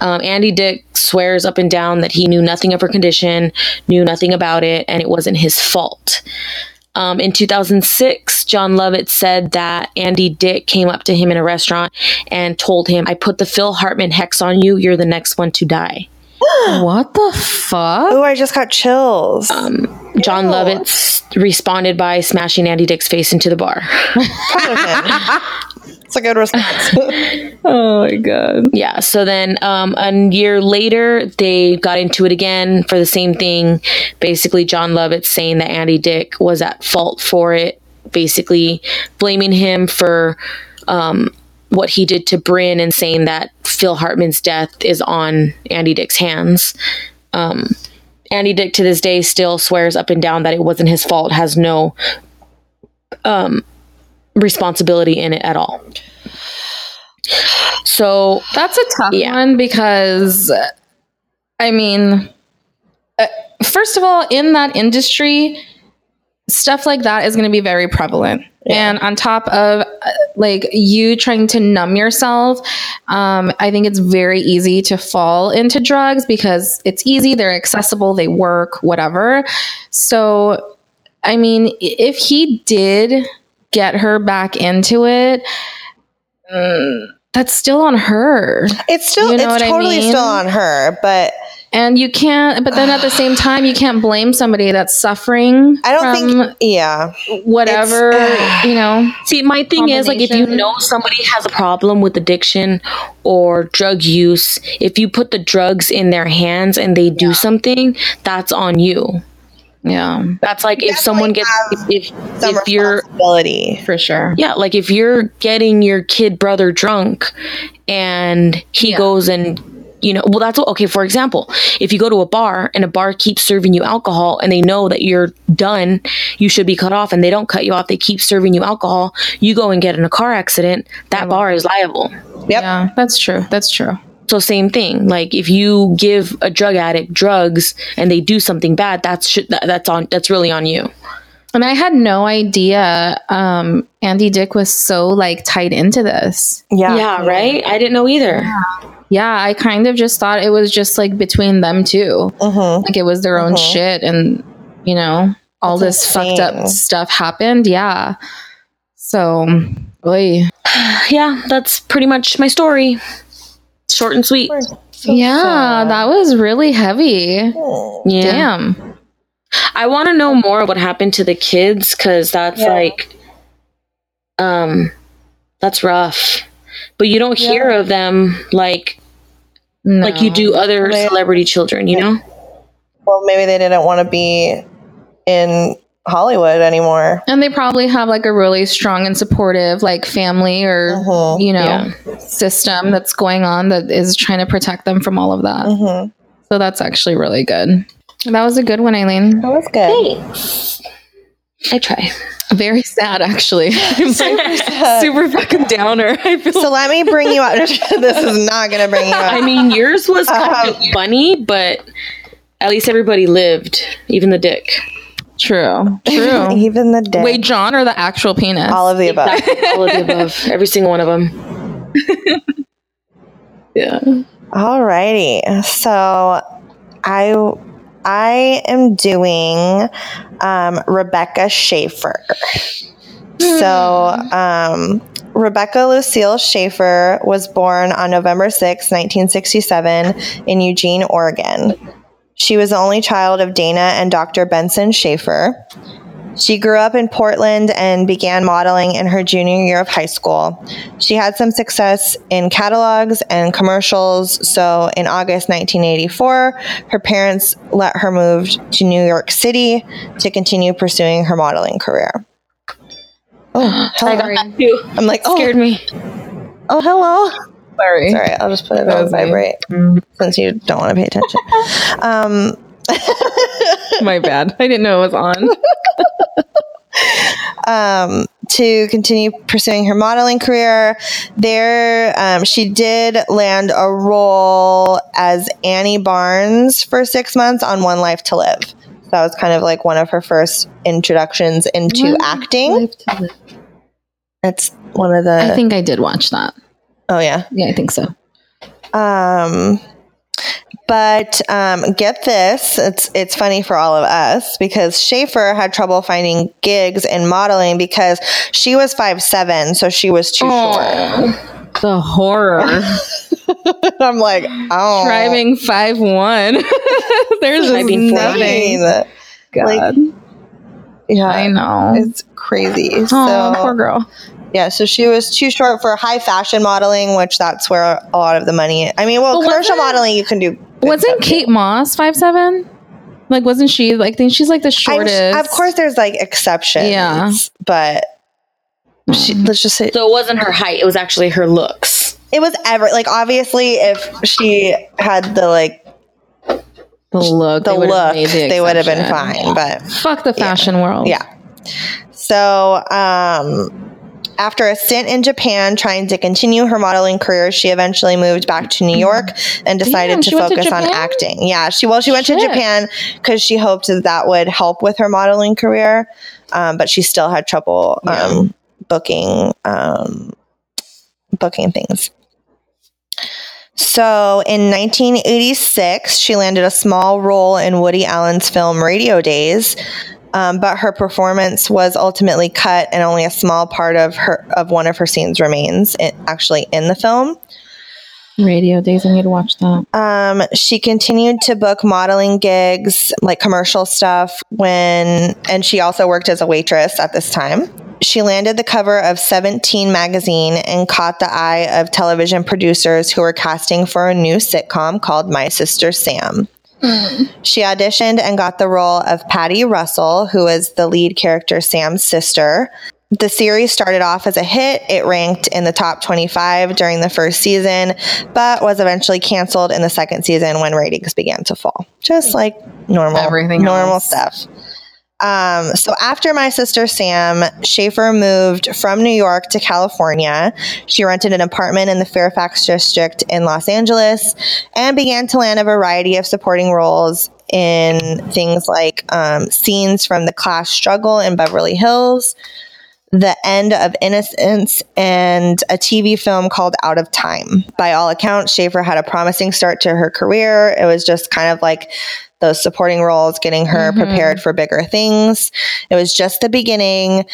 Um, Andy Dick swears up and down that he knew nothing of her condition, knew nothing about it, and it wasn't his fault. Um, in 2006, Jon Lovitz said that Andy Dick came up to him in a restaurant and told him, I put the Phil Hartman hex on you. You're the next one to die. What the fuck? Oh, I just got chills. Um, Jon Ew. Lovitz responded by smashing Andy Dick's face into the bar. Proud of him. It's a good response. Oh my god. yeah so then um, a year later they got into it again for the same thing basically jon lovitz saying that andy dick was at fault for it basically blaming him for um, what he did to bryn and saying that Phil Hartman's death is on Andy Dick's hands. Um, Andy Dick to this day still swears up and down that it wasn't his fault, has no um, responsibility in it at all. So That's a tough Yeah. one because, I mean, uh, first of all, in that industry, stuff like that is going to be very prevalent. And on top of like you trying to numb yourself, um, I think it's very easy to fall into drugs because it's easy, they're accessible, they work, whatever. So, I mean, if he did get her back into it, mm, that's still on her. It's still You know it's what I totally mean? still on her, but And you can't, but then at the same time, you can't blame somebody that's suffering. I don't from think yeah. whatever, it's- you know. See, my thing is like if you know somebody has a problem with addiction or drug use, if you put the drugs in their hands and they do something, that's on you. Yeah, That's like if someone gets if Some if you're responsibility. for sure. yeah, like if you're getting your kid brother drunk and he Yeah. goes and you know, well that's what, okay, for example, if you go to a bar and a bar keeps serving you alcohol and they know that you're done, you should be cut off and they don't cut you off, they keep serving you alcohol, you go and get in a car accident, that bar is liable. Yep. Yeah, that's true. That's true. So same thing. Like if you give a drug addict drugs and they do something bad, that's sh- that, that's on that's really on you. And I had no idea um, Andy Dick was so like tied into this. Yeah. Yeah, right? I didn't know either. Yeah, I kind of just thought it was just like between them two. Mhm. Like it was their own shit, and you know all That's this fucked up stuff happened. Yeah. So, boy. Yeah, that's pretty much my story. Short and sweet. yeah, that was really heavy. Yeah. Damn. I want to know more of what happened to the kids cuz that's Yeah. like um that's rough. But you don't hear of them like like you do other They- celebrity children, you know? Well, maybe they didn't want to be in Hollywood anymore. And they probably have like a really strong and supportive like family or Mhm. you know Yeah. system that's going on that is trying to protect them from all of that. hmm So that's actually really good. That was a good one, Eileen. That was good. Thanks. I try. Very sad, actually. super, super fucking downer. I feel So let me bring you up. this is not going to bring you up. I mean, yours was uh-huh. kind of funny, but at least everybody lived, even the dick. true. True. Even the dead. Wait, John or the actual penis? all of the above. All of the above, every single one of them. yeah. Alrighty. So I I am doing um, Rebecca Schaeffer. So um, Rebecca Lucile Schaeffer was born on November 6, 1967 in Eugene, Oregon. She was the only child of Dana and Dr. Benson Schaeffer. She grew up in Portland and began modeling in her junior year of high school. She had some success in catalogs and commercials, so in August 1984, her parents let her move to New York City to continue pursuing her modeling career. Oh, hello. Sorry. I'm like, oh, Scared me. oh, hello. Sorry. Sorry, I'll just put it That on was me. vibrate since you don't want to pay attention. Um, My bad. I didn't know it was on. um, to continue pursuing her modeling career. There, um, she did land a role as Annie Barnes for six months on One Life to Live. So that was kind of like one of her first introductions into acting. That's one of the. I think I did watch that. oh yeah. Yeah, I think so. Um, but um, get this, it's it's funny for all of us because Schaeffer had trouble finding gigs in modeling because she was five seven, so she was too short. The horror. I'm like, oh, Driving five one. There's just Driving four. nothing. God. God. yeah, I know. it's crazy. Oh, so poor girl. Yeah, so she was too short for high fashion modeling, which that's where a lot of the money. I mean, well, But commercial modeling you can do. Wasn't stuff, Kate Moss five seven? Like, wasn't she? Like, I think she's like the I'm- shortest. of course, there's like exceptions. Yeah. but she, let's just say So it wasn't her height; it was actually her looks. it was ever like obviously if she had the like The look, the they look, the they would have been fine. But Fuck the fashion world. yeah. So, um, after a stint in Japan trying to continue her modeling career, she eventually moved back to New York and decided Damn, to went to focus on acting. Yeah, she well, she went to Japan because she hoped that that would help with her modeling career, um, but she still had trouble um, booking um, booking things. So in 1986, she landed a small role in Woody Allen's film Radio Days, um, but her performance was ultimately cut, and only a small part of her of one of her scenes remains in, actually in the film. Radio days. I need to watch that. Um, she continued to book modeling gigs, like commercial stuff, when, and she also worked as a waitress at this time. She landed the cover of 17 magazine and caught the eye of television producers who were casting for a new sitcom called My Sister Sam. She auditioned and got the role of Patty Russell, who is the lead character Sam's sister. The series started off as a hit. It ranked in the top 25 during the first season, but was eventually canceled in the second season when ratings began to fall. Just like normal, Everything normal else. stuff. Um, so after my sister Sam, Schaeffer moved from New York to California. She rented an apartment in the Fairfax district in Los Angeles and began to land a variety of supporting roles in things like um, scenes from the class struggle in Beverly Hills, the End of Innocence, and a TV film called Out of Time. By all accounts, Schaeffer had a promising start to her career. It was just kind of like those supporting roles, getting her prepared for bigger things. It was just the beginning.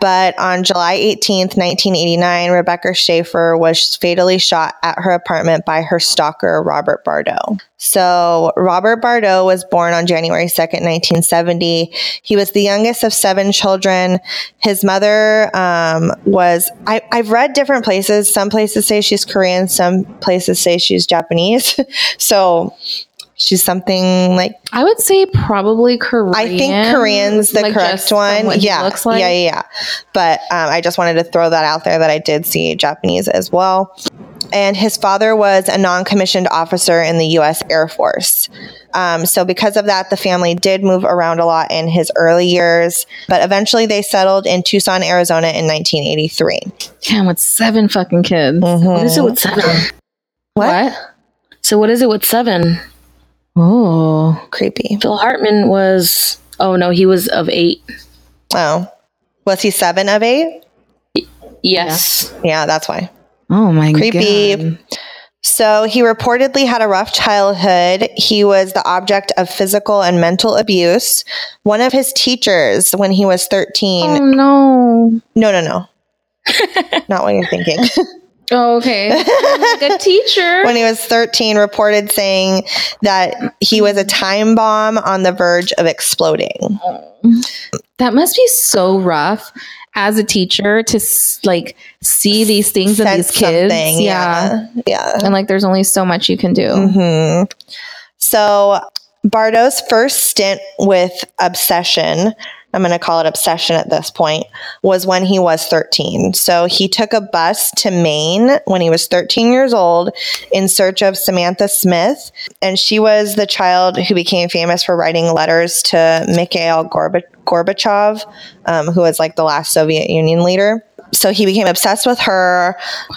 But on July 18th, 1989, Rebecca Schaeffer was fatally shot at her apartment by her stalker, Robert Bardo. So, Robert Bardo was born on January 2nd, 1970. He was the youngest of seven children. His mother um, was, I, I've read different places. Some places say she's Korean, some places say she's Japanese. so, she's something like I would say probably Korean. I think Korean's the like, correct one. what Yeah. like. yeah, yeah, yeah. But um, I just wanted to throw that out there that I did see Japanese as well. And his father was a non commissioned officer in the U.S. Air Force. Um, so, because of that, the family did move around a lot in his early years, but eventually they settled in Tucson, Arizona in 1983. Damn, with seven fucking kids. What is it with seven? What? So what is it with seven? Oh, Creepy. Phil Hartman was. Oh no, he was of eight. Oh. Was he seven of eight? Yes. Yeah, that's why. oh my Creepy. god. So he reportedly had a rough childhood. He was the object of physical and mental abuse. One of his teachers, when he was 13, Oh no. no, no, no. Not what you're thinking. Oh, okay. like a teacher. when he was 13, reported saying that he was a time bomb on the verge of exploding. that must be so rough as a teacher to like see these things in these kids. Yeah. Yeah. Yeah. And like there's only so much you can do. hmm So Bardo's first stint with Obsession, I'm going to call it Obsession at this point, was when he was 13. So he took a bus to Maine when he was 13 years old in search of Samantha Smith. And she was the child who became famous for writing letters to Mikhail Gorba- Gorbachev, um, who was like the last Soviet Union leader. So he became obsessed with her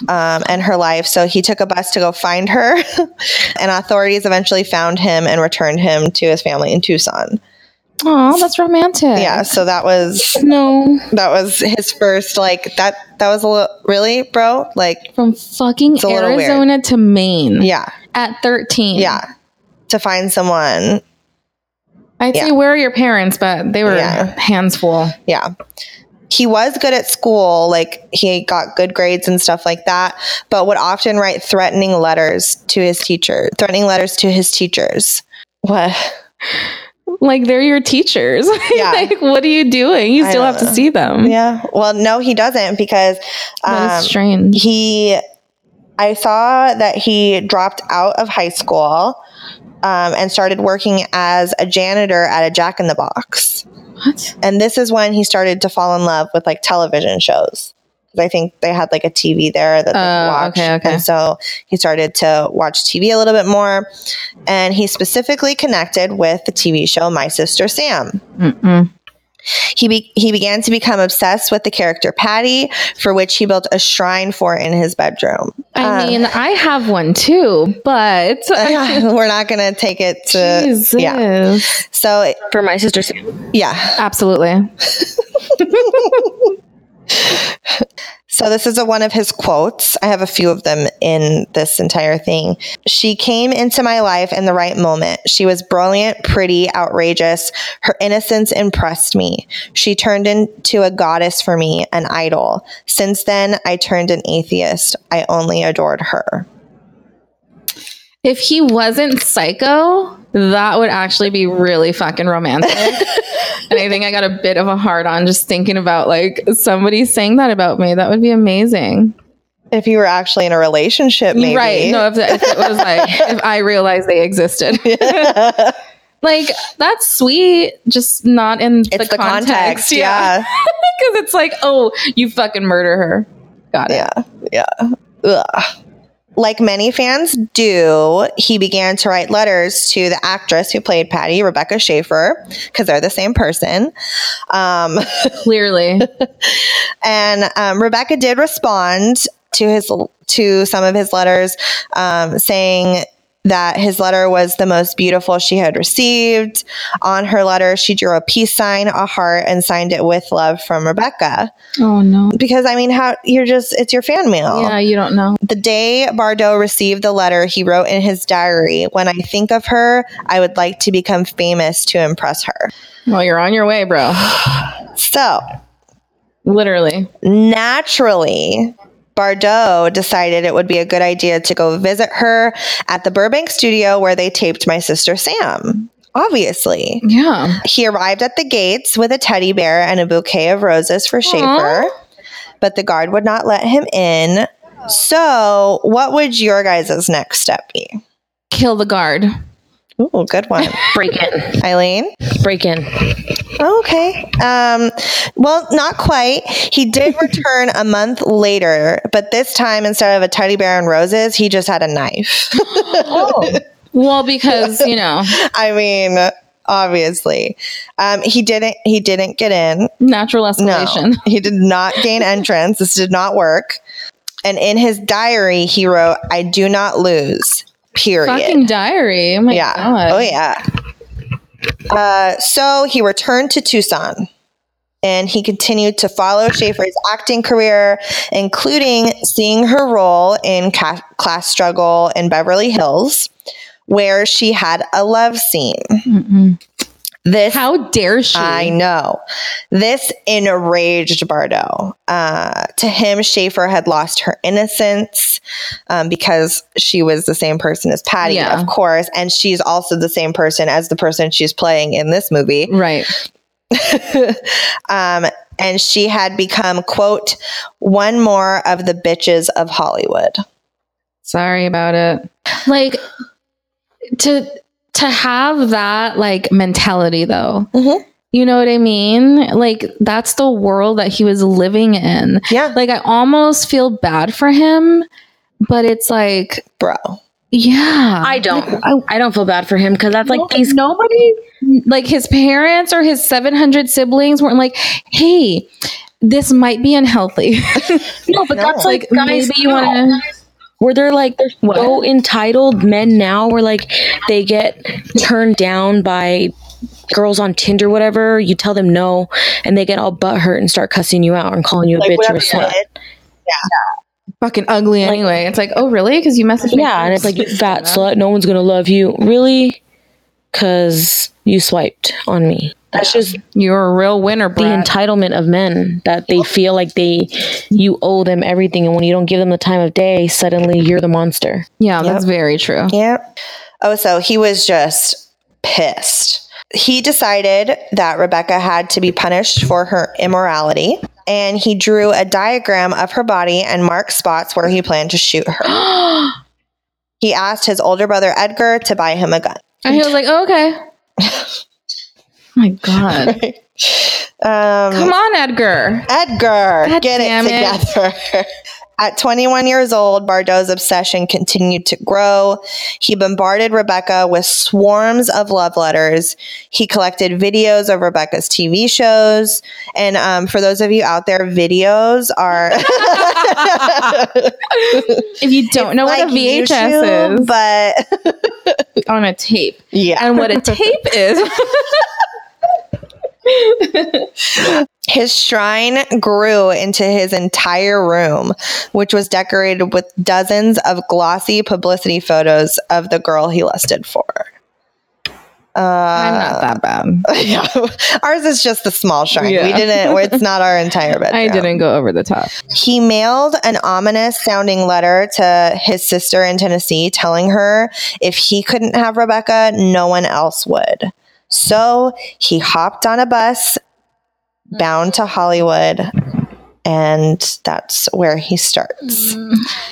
um, and her life. So he took a bus to go find her, and authorities eventually found him and returned him to his family in Tucson. Oh, that's romantic. Yeah, so that was No. that was his first like that. That was a little really, bro. Like, From fucking a little weird. Arizona to Maine yeah, at 13. yeah, to find someone. I'd say where are your parents, but they were Yeah. hands full. Yeah. He was good at school, like he got good grades and stuff like that, but would often write threatening letters to his teacher, threatening letters to his teachers. What? Like they're your teachers. Yeah. like what are you doing? You still have to see them. Yeah. Well, no, he doesn't because um, is strange. he i saw that he dropped out of high school um, and started working as a janitor at a jack in the box What? and this is when he started to fall in love with like television shows I think they had like a TV there that they Oh, watched. okay, okay. And so he started to watch TV a little bit more. And he specifically connected with the TV show My Sister Sam. Mm-mm. He, be- he began to become obsessed with the character Patty, for which he built a shrine for in his bedroom. I Uh, mean, I have one too, but we're not going to take it to. Jesus. Yeah. So, For my sister Sam. yeah. Absolutely. So this is a, one of his quotes. I have a few of them in this entire thing. She came into my life in the right moment. She was brilliant, pretty, outrageous. Her innocence impressed me. She turned into a goddess for me, an idol. Since then, I turned an atheist. I only adored her. If he wasn't psycho, that would actually be really fucking romantic. and I think I got a bit of a hard on just thinking about like somebody saying that about me. That would be amazing. If you were actually in a relationship, maybe. Right. No, if, if it was like, if I realized they existed. like, that's sweet, just not in It's the, context. yeah. Because it's like, oh, you fucking murder her. Got it. Yeah. Yeah. Ugh. Like many fans do, he began to write letters to the actress who played Patty, Rebecca Schaeffer, because they're the same person. Um, Clearly. and um, Rebecca did respond to his to some of his letters, um, saying that his letter was the most beautiful she had received. On her letter, she drew a peace sign, a heart, and signed it with love from Rebecca. oh, no. Because I mean, how you're just it's your fan mail. Yeah, you don't know. The day Bardo received the letter, he wrote in his diary, When I think of her, I would like to become famous to impress her. Well, you're on your way, bro. So, Literally. naturally, Bardo decided it would be a good idea to go visit her at the Burbank studio where they taped My Sister Sam. Obviously. Yeah. He arrived at the gates with a teddy bear and a bouquet of roses for Schaeffer, but the guard would not let him in. So, what would your guys' next step be? Kill the guard. Ooh, good one. Break in. Eileen? Break in. Okay. Um, well, not quite. He did return a month later, but this time instead of a teddy bear and roses, he just had a knife. Oh. Well, because, you know, I mean, obviously. Um, he didn't he didn't get in. natural No. He did not gain entrance. This did not work. And in his diary, he wrote, I do not lose. Period. Fucking diary. Oh my yeah. god. Oh yeah. Uh, so he returned to Tucson and he continued to follow Schaeffer's acting career, including seeing her role in ca- Class Struggle in Beverly Hills, where she had a love scene. Mm-mm. This How dare she? I know. This enraged Bardo. Uh, to him, Schaeffer had lost her innocence um, because she was the same person as Patty, Yeah. of course, and she's also the same person as the person she's playing in this movie. Right. um, and she had become, quote, one more of the bitches of Hollywood. Sorry about it. Like to to have that like mentality though. Mhm. You know what I mean? Like that's the world that he was living in. Yeah, Like I almost feel bad for him, but it's like bro. yeah. I don't. Like, I, I don't feel bad for him because that's like no- these. nobody like his parents or his 700 siblings weren't like, "Hey, this might be unhealthy." No, but No. that's like like guys. maybe you now. want to where they're like they're What? so entitled men now where like they get turned down by girls on Tinder whatever you tell them no and they get all butthurt and start cussing you out and calling you a bitch or a slut Yeah. fucking ugly anyway. It's like, "Oh, really? Cuz you messaged me." yeah and it's like you fat slut no one's gonna love you really because you swiped on me that's just You're a real winner, the entitlement of men that they feel like they you owe them everything and when you don't give them the time of day suddenly you're the monster yeah, that's very true. Yep. Oh, so he was just pissed. He decided that Rebecca had to be punished for her immorality, and he drew a diagram of her body and marked spots where he planned to shoot her. He asked his older brother Edgar to buy him a gun. And he was like, oh, okay. My God. Um, Come on, Edgar. Edgar, God get it it. together. At 21 years old, Bardo's obsession continued to grow. He bombarded Rebecca with swarms of love letters. He collected videos of Rebecca's TV shows. And um, for those of you out there, videos are If you don't know what a VHS YouTube, is but on a tape, yeah. and what a tape is, His shrine grew into his entire room, which was decorated with dozens of glossy publicity photos of the girl he lusted for. I'm Uh, not that bad. yeah. Ours is just a small shrine. We didn't, it's not our entire bedroom. I didn't go over the top. He mailed an ominous sounding letter to his sister in Tennessee telling her if he couldn't have Rebecca, no one else would. So he hopped on a bus bound to Hollywood, and that's where he starts.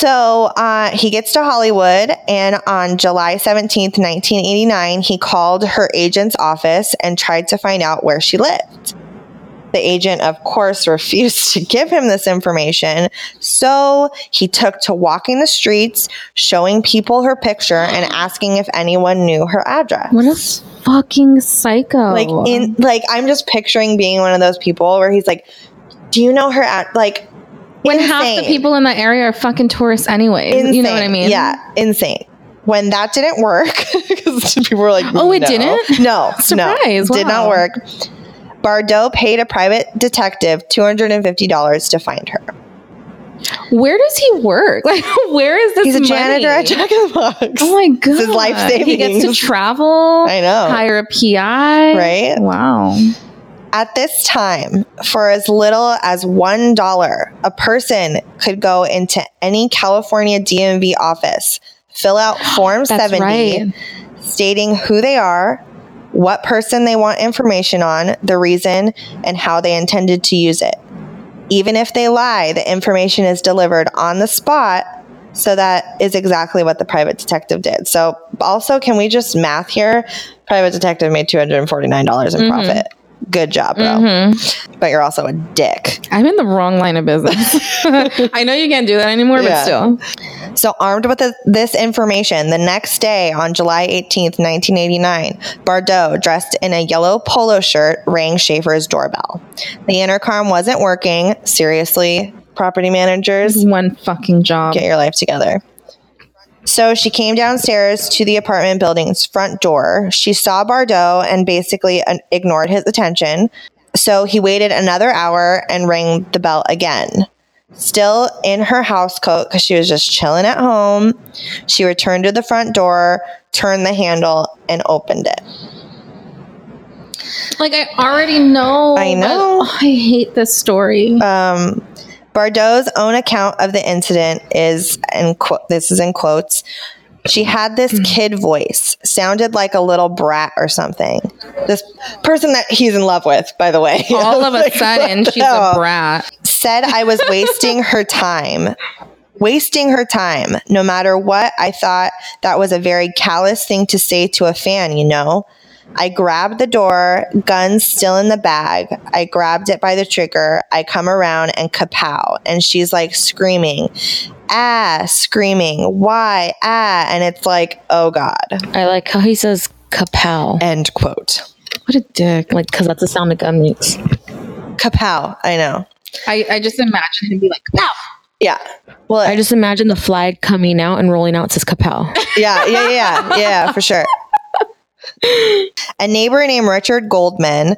So uh, he gets to Hollywood, and on July 17th, 1989, he called her agent's office and tried to find out where she lived. The agent, of course, refused to give him this information. So he took to walking the streets, showing people her picture, and asking if anyone knew her address. What a fucking psycho! Like in like I'm just picturing being one of those people where he's like, "Do you know her at like?" When half the people in that area are fucking tourists anyway. You know what I mean? Yeah, insane. When that didn't work, because people were like, Oh, it "No." didn't? No, Surprise, no, did not work. Bardo paid a private detective two hundred and fifty dollars to find her. Where does he work? Like, where is this? He's a money? janitor at Jack in the Box. Oh my god! his life saving. He gets to travel. I know. Hire a PI. Right? Wow. At this time, for as little as one dollar, a person could go into any California DMV office, fill out Form 70, right. stating who they are, what person they want information on, the reason, and how they intended to use it. Even if they lie, the information is delivered on the spot. So that is exactly what the private detective did. So, also, can we just math here? Private detective made $249 in Mm-hmm. profit. Good job, bro. Mm-hmm. But you're also a dick. I'm in the wrong line of business. I know you can't do that anymore, Yeah. but still. So, armed with the, this information, the next day on July 18th, 1989, Bardo, dressed in a yellow polo shirt, rang Schaeffer's doorbell. The intercom wasn't working. Seriously, property managers, One fucking job. get your life together. So she came downstairs to the apartment building's front door. She saw Bardo and basically uh, ignored his attention. So he waited another hour and rang the bell again. Still in her house coat because she was just chilling at home, she returned to the front door, turned the handle, and opened it. Like I already know. I know. oh, I hate this story. Um, Bardo's own account of the incident is, and quote, this is in quotes. She had this Hmm. kid voice, sounded like a little brat or something. This person that he's in love with, by the way. All of a Like, sudden, what the she's a brat. Said I was wasting her time. Wasting her time. No matter what, I thought that was a very callous thing to say to a fan, you know? I grabbed the door, gun still in the bag. I grabbed it by the trigger. I come around and kapow. And she's like screaming, ah, screaming, why, ah. And it's like, oh God. I like how he says kapow. End quote. What a dick. Like, because that's the sound a gun makes. Kapow. I know. I, I just imagine him be like, wow. Yeah. Well, I just imagine the flag coming out and rolling out. It says kapow. yeah, yeah, yeah, yeah, for sure. A neighbor named Richard Goldman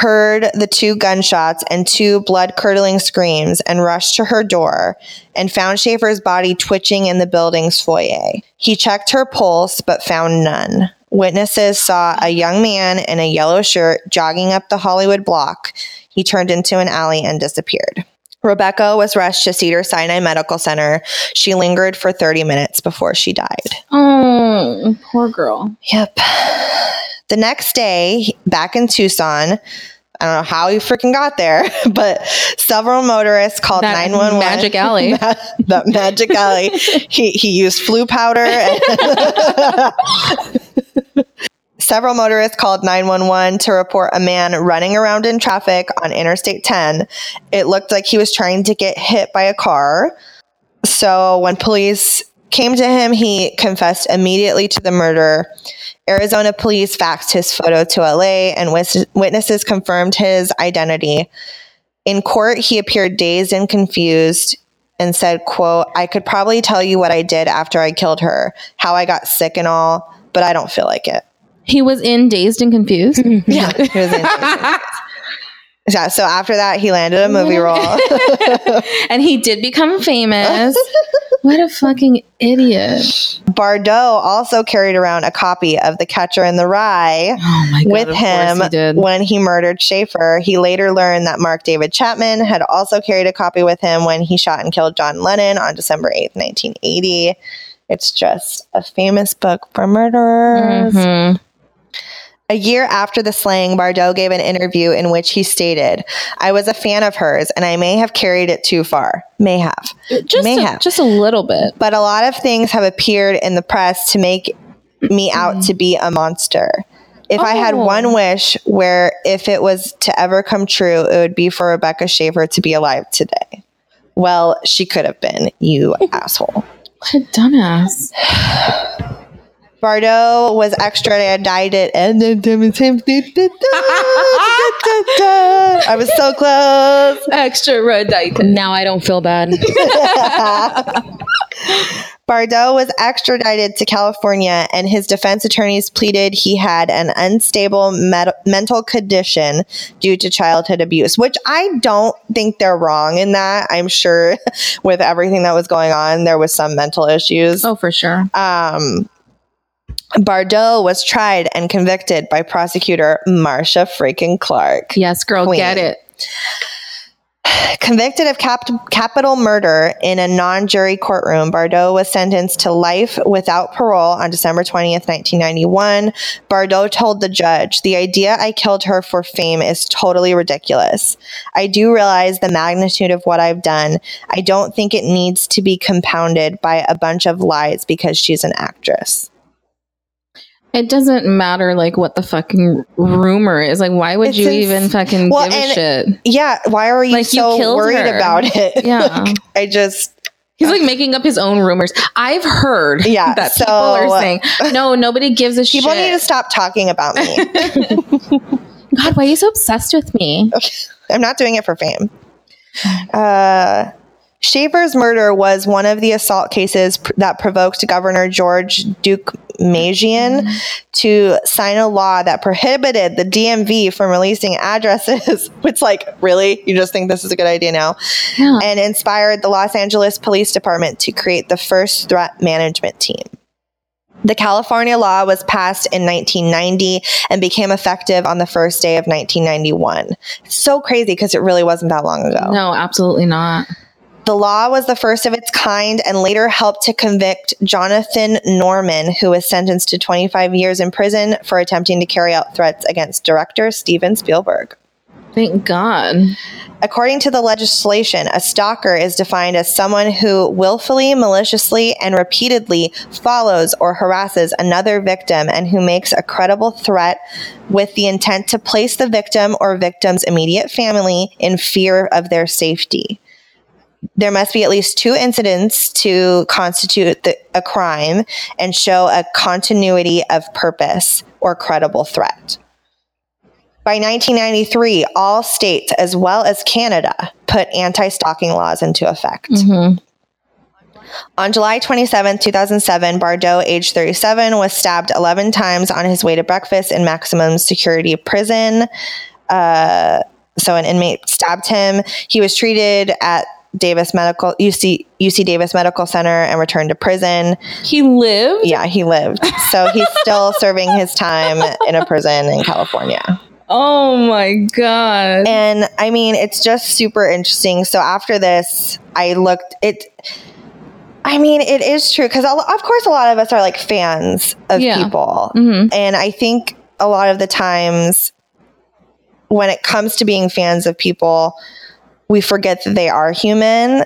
heard the two gunshots and two blood curdling screams and rushed to her door and found Schaeffer's body twitching in the building's foyer. He checked her pulse but found none. Witnesses saw a young man in a yellow shirt jogging up the Hollywood block. He turned into an alley and disappeared. Rebecca was rushed to Cedar Sinai Medical Center. She lingered for 30 minutes before she died. Oh, poor girl. Yep. The next day, back in Tucson, I don't know how he freaking got there, but several motorists called That 911. magic alley. that magic alley. He, he used Floo powder. and- Several motorists called 911 to report a man running around in traffic on Interstate 10. It looked like he was trying to get hit by a car. So when police came to him, he confessed immediately to the murder. Arizona police faxed his photo to LA, and witnesses confirmed his identity. In court, he appeared dazed and confused and said, quote, I could probably tell you what I did after I killed her, how I got sick and all, but I don't feel like it. He was in dazed and confused. Yeah. He was in yeah. So after that, he landed a movie role. and he did become famous. what a fucking idiot. Bardo also carried around a copy of The Catcher in the Rye Oh god. with him he when he murdered Schaeffer. He later learned that Mark David Chapman had also carried a copy with him when he shot and killed John Lennon on December 8th, 1980. It's just a famous book for murderers. Mhm. A year after the slaying, Bardo gave an interview in which he stated, I was a fan of hers and I may have carried it too far. May have. Just, May a, have. just a little bit. But a lot of things have appeared in the press to make me out to be a monster. If I had Oh. one wish where if it was to ever come true, it would be for Rebecca Schaeffer to be alive today. Well, she could have been, you asshole. What a dumbass. Bardo was extradited and then I was so close. Extra redite. Now I don't feel bad. Bardo was extradited to California, and his defense attorneys pleaded he had an unstable med- mental condition due to childhood abuse, which I don't think they're wrong in that. I'm sure with everything that was going on, there was some mental issues. Oh, for sure. Um, Bardo was tried and convicted by prosecutor Marcia freaking Clark. Yes, girl, Queen. get it. Convicted of cap- capital murder in a non jury courtroom, Bardo was sentenced to life without parole on December 20th, 1991. Bardo told the judge, The idea I killed her for fame is totally ridiculous. I do realize the magnitude of what I've done. I don't think it needs to be compounded by a bunch of lies because she's an actress. It doesn't matter like what the fucking rumor is. Like, why would It's you ins- even fucking Well, give a shit? Yeah, why are you Like, so killed worried her. about it? Yeah. Like, I just. He's like making up his own rumors. I've heard Yeah, that so- people are saying, no, nobody gives a People shit. People need to stop talking about me. God, why are you so obsessed with me? I'm not doing it for fame. Uh, Schaeffer's murder was one of the assault cases pr- that provoked Governor George Duke Magian mm-hmm. to sign a law that prohibited the DMV from releasing addresses. it's like, really? You just think this is a good idea now? Yeah. And inspired the Los Angeles Police Department to create the first threat management team. The California law was passed in 1990 and became effective on the first day of 1991 so crazy because it really wasn't that long ago. No, absolutely not. The law was the first of its kind and later helped to convict Jonathan Norman, who was sentenced to 25 years in prison for attempting to carry out threats against director Steven Spielberg. Thank God. According to the legislation, a stalker is defined as someone who willfully, maliciously, and repeatedly follows or harasses another victim and who makes a credible threat with the intent to place the victim or victim's immediate family in fear of their safety. There must be at least two incidents to constitute the, a crime and show a continuity of purpose or credible threat. By 1993, all states, as well as Canada, put anti stalking laws into effect. Mhm. On July 27, 2007, Bardo, age 37, was stabbed 11 times on his way to breakfast in maximum security prison. Uh, so, an inmate stabbed him. He was treated at Davis Medical UC UC Davis Medical Center and returned to prison. He lived? Yeah, he lived. So he's still serving his time in a prison in California. Oh my God. And I mean, it's just super interesting. So after this, I looked it. I mean, it is true because of course a lot of us are like fans of Yeah. people, Mhm. and I think a lot of the times when it comes to being fans of people, we forget that they are human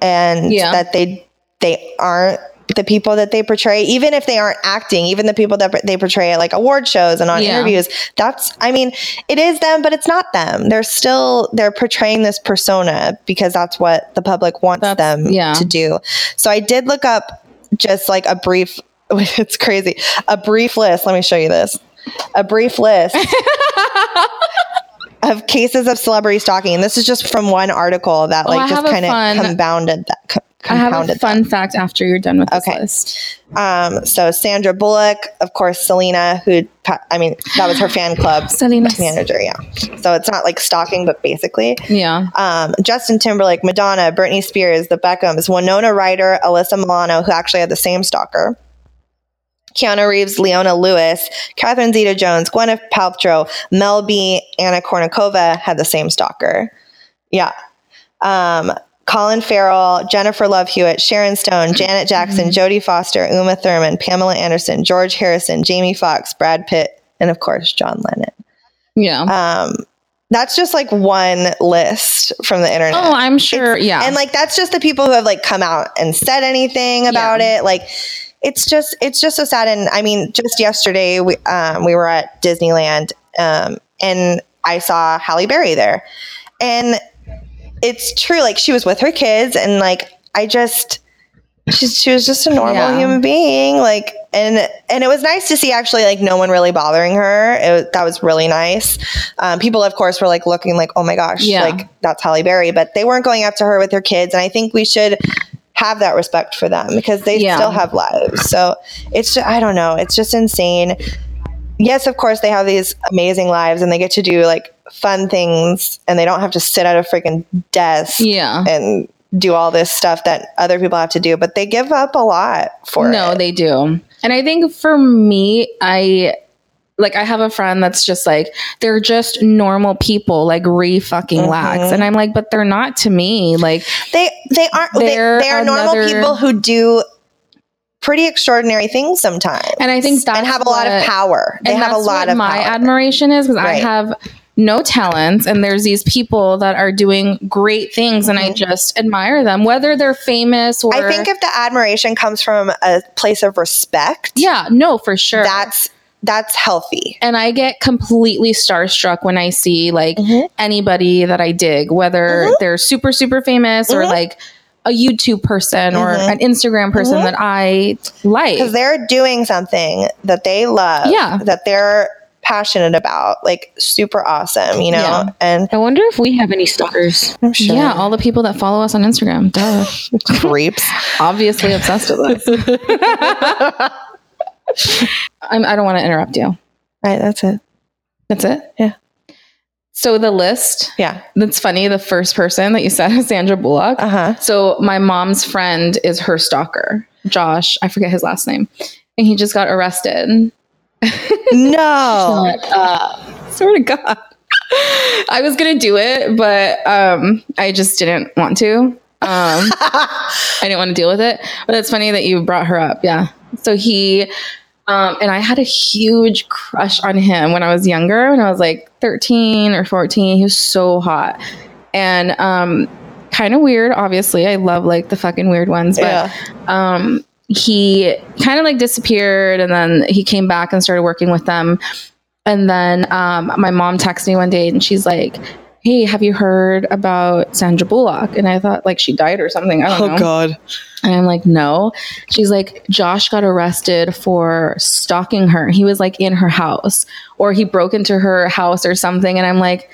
and Yeah. that they they aren't the people that they portray, even if they aren't acting, even the people that they portray at like award shows and on Yeah. interviews, that's, I mean, it is them, but it's not them. They're still, they're portraying this persona because that's what the public wants That's- them yeah. to do. So I did look up just like a brief, it's crazy, a brief list. Let me show you this. A brief list of cases of celebrity stalking. And this is just from one article that Oh, like just kind of compounded that. I have a fun fact after you're done with this Okay. list. um, so Sandra Bullock, of course, Selena, who I mean, that was her fan club Selena. manager. Yeah. So it's not like stalking, but basically, Yeah. um, Justin Timberlake, Madonna, Britney Spears, the Beckhams, Winona Ryder, Alyssa Milano, who actually had the same stalker. Keanu Reeves, Leona Lewis, Catherine Zeta-Jones, Gwyneth Paltrow, Mel B, Anna Kournikova had the same stalker. Yeah. Um, Colin Farrell, Jennifer Love Hewitt, Sharon Stone, Janet Jackson, Jodie Foster, Uma Thurman, Pamela Anderson, George Harrison, Jamie Foxx, Brad Pitt, and of course John Lennon. Yeah. Um, that's just like one list from the internet. oh, I'm sure. Yeah. And like that's just the people who have like come out and said anything about it. Like it's just it's just so sad. And I mean, just yesterday we um, we were at Disneyland um, and I saw Halle Berry there, and it's true. Like she was with her kids, and like I just she's she was just a normal Yeah. human being. Like and and it was nice to see actually like no one really bothering her. It, that was really nice. Um, people, of course, were like looking like, oh my gosh, Yeah. like that's Halle Berry, but they weren't going up to her with their kids, and I think we should have that respect for them because they Yeah. still have lives. So it's just, I don't know, it's just insane. Yes, of course they have these amazing lives and they get to do like fun things and they don't have to sit at a freaking desk yeah. and do all this stuff that other people have to do, but they give up a lot for no, it. they do. And I think for me, I like I have a friend that's just like they're just normal people, like re fucking Mm-hmm. lax, and I'm like, but they're not to me. Like, They they aren't they, they normal another- people who do pretty extraordinary things sometimes. and I think that's and have a lot of power. They have a lot what of my power. admiration is because I have no talents, and there's these people that are doing great things, and I just admire them, whether they're famous or Mm-hmm. I think if the admiration comes from a place of respect, yeah, no, for sure. that's that's healthy. and I get completely starstruck when I see like Mhm. anybody that I dig, whether they're super, super famous or Mhm. like a YouTube person or Mhm. an Instagram person Mhm. that I like. Because they're doing something that they love, Yeah. that they're passionate about, like super awesome, you know? Yeah. And I wonder if we have any stalkers. I'm sure Yeah, all the people that follow us on Instagram, duh, creeps. obviously obsessed with us. I'm, I don't want to interrupt you. right, that's it. That's it. Yeah. So the list. Yeah. That's funny. The first person that you said is Sandra Bullock. Uh huh. So my mom's friend is her stalker, Josh. I forget his last name, and he just got arrested. No. Swear to God, I was gonna do it, but um, I just didn't want to. Um, I didn't want to deal with it. But it's funny that you brought her up. Yeah. So he. Um, and I had a huge crush on him when I was younger, when I was like 13 or 14. He was so hot. And um, kind of weird, obviously. I love like the fucking weird ones. But yeah. um, he kind of like disappeared and then he came back and started working with them. And then um, my mom texted me one day and she's like, Hey, have you heard about Sandra Bullock? And I thought like she died or something. I don't oh, know. God. And I'm like, no. She's like, Josh got arrested for stalking her. He was like in her house or he broke into her house or something. And I'm like,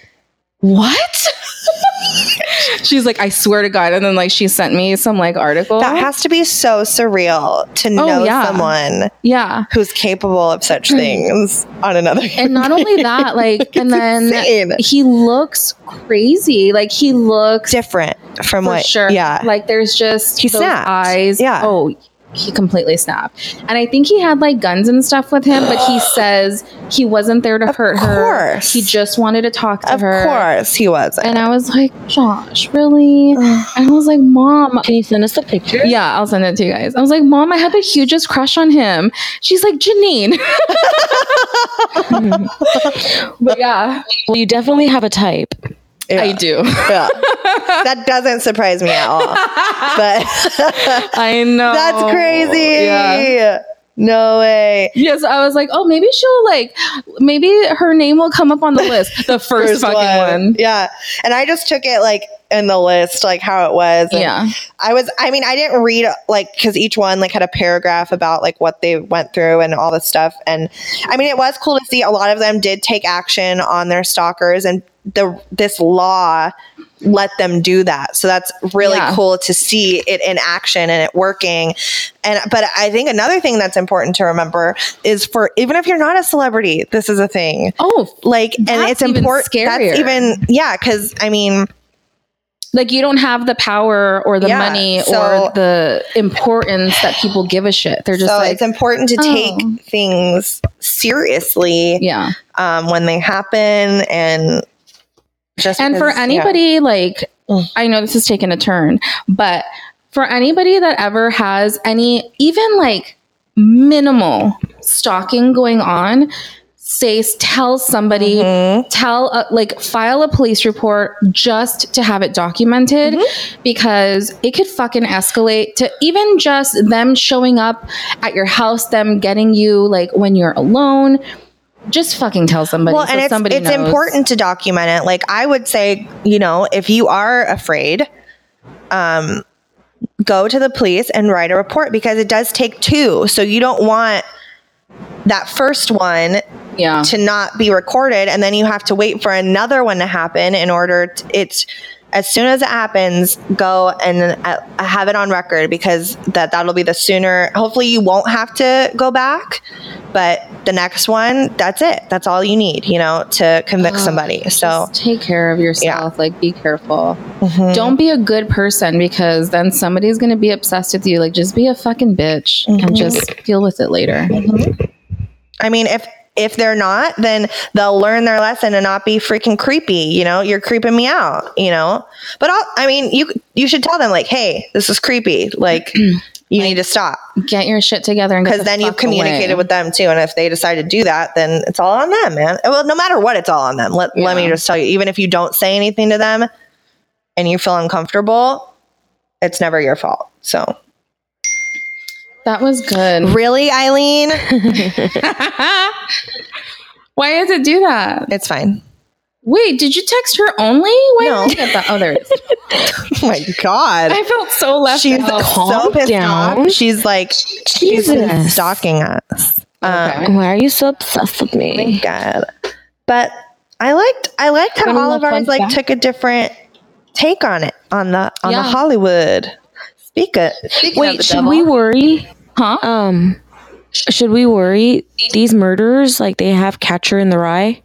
what? She's like, I swear to God. And then like she sent me some like article. That has to be so surreal to oh, know Oh, yeah. someone yeah. who's capable of such things on another. And not only that, like, and then insane. he looks crazy. Like he looks different from what sure. Yeah. Like there's just He those snapped. eyes. Yeah. Oh, he completely snapped. And I think he had like guns and stuff with him, but he says he wasn't there to Of hurt her. course. He just wanted to talk to of her. Of course he wasn't. And I was like, Josh, really? and I was like, Mom. Can you send us the picture? Yeah, I'll send it to you guys. I was like, Mom, I had the hugest crush on him. She's like, Janine. but yeah. Well, you definitely have a type. I do. Yeah. that doesn't surprise me at all. But I know. that's crazy. Yeah. No way. Yes, I was like, oh, maybe she'll like, maybe her name will come up on the list. The first, fucking one. Yeah. And I just took it like in the list, like how it was. And Yeah. I was, I mean, I didn't read like, cause each one like had a paragraph about like what they went through and all this stuff. And I mean, it was cool to see a lot of them did take action on their stalkers and the, this law let them do that. So that's really Yeah. cool to see it in action and it working. And but I think another thing that's important to remember is for even if you're not a celebrity, this is a thing. Oh, Like and it's important that's even yeah, cuz I mean like you don't have the power or the Yeah, money so- or the importance that people give a shit. They're just so like, it's important to oh. take things seriously yeah. um, when they happen and just and for because- yeah. anybody like Mm. i know this is taking a turn but for anybody that ever has any even like minimal stalking going on say tell somebody Mhm. tell uh, like file a police report just to have it documented Mm-hmm. because it could fucking escalate to even just them showing up at your house them getting you like when you're alone just fucking tell somebody well, so and it's somebody it's knows. important to document it. Like I would say, you know, if you are afraid, um, go to the police and write a report because it does take two. So you don't want that first one yeah to not be recorded, and then you have to wait for another one to happen in order. To, it's as soon as it happens, go and uh, have it on record because that that'll be the sooner. Hopefully, you won't have to go back, but the next one, that's it. That's all you need, you know, to convict somebody. So Just take care of yourself. Like, be careful. mhm. Don't be a good person because then somebody's going to be obsessed with you. Like, just be a fucking bitch Mm-hmm. and just deal with it later. I mean, if if they're not, then they'll learn their lesson and not be freaking creepy. You know, you're creeping me out. You know, but I'll, I mean, you you should tell them like, hey, this is creepy. Like, you need to stop Get your shit together and because the then you've communicated away. with them too. And if they decide to do that, then it's all on them, man. Well, no matter what, it's all on them. Let let me just tell you, even if you don't say anything to them and you feel uncomfortable, it's never your fault. So. That was good. Really, Eileen? Why does it do that? It's fine. Wait, did you text her only? Why No. did I get that? Oh, there it is. Oh my god. I felt so left She's out. so Calm pissed down. off. She's like, she's Jesus. stalking us. Okay. Um, Why are you so obsessed with me? God. But I liked, I liked how Got a all of ours like fact? took a different take on it on the on Yeah. the Hollywood. Speak it. Speaking of Wait, the should devil. we worry? Huh? Um, should we worry? These murders, like they have Catcher in the Rye.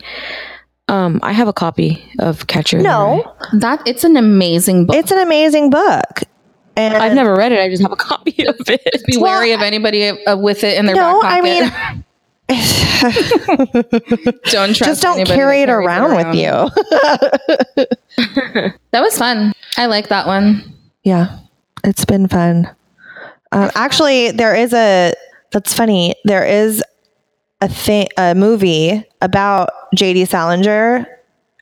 Um, I have a copy of Catcher. in the Rye. No, That it's an amazing book. it's an amazing book. And I've never read it. I just have a copy of it. be Well, wary of anybody uh, with it in their no, back I mean, don't trust just don't anybody carry that it carries around with you. That was fun. I like that one. Yeah, it's been fun. Um, actually, there is a. That's funny. There is a thing, a movie about J.D. Salinger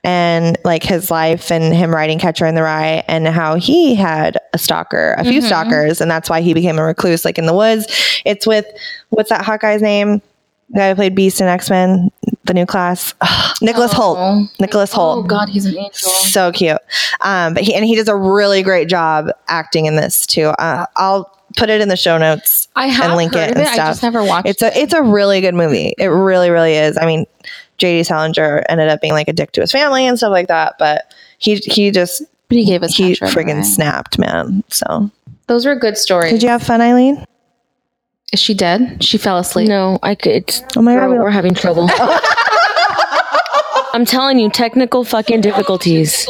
and like his life and him writing Catcher in the Rye and how he had a stalker, a few stalkers, and that's why he became a recluse, like in the woods. It's with what's that hot guy's name? The guy who played Beast in X Men, the new class, Nicholas Oh. Hoult. Nicholas Hoult Oh God, he's an angel. so cute. Um, but he and he does a really great job acting in this too. Uh, I'll put it in the show notes. I have and link heard it of and it. I stuff. just never watched It's a it's a really good movie. It really really is. I mean, J.D. Salinger ended up being like a dick to his family and stuff like that, but he he just But he gave us he friggin' snapped, man. So Those were good stories. did you have fun, Eileen? Is she dead? She fell asleep. No, I could. Oh my girl, God. we're having trouble. I'm telling you, technical fucking difficulties.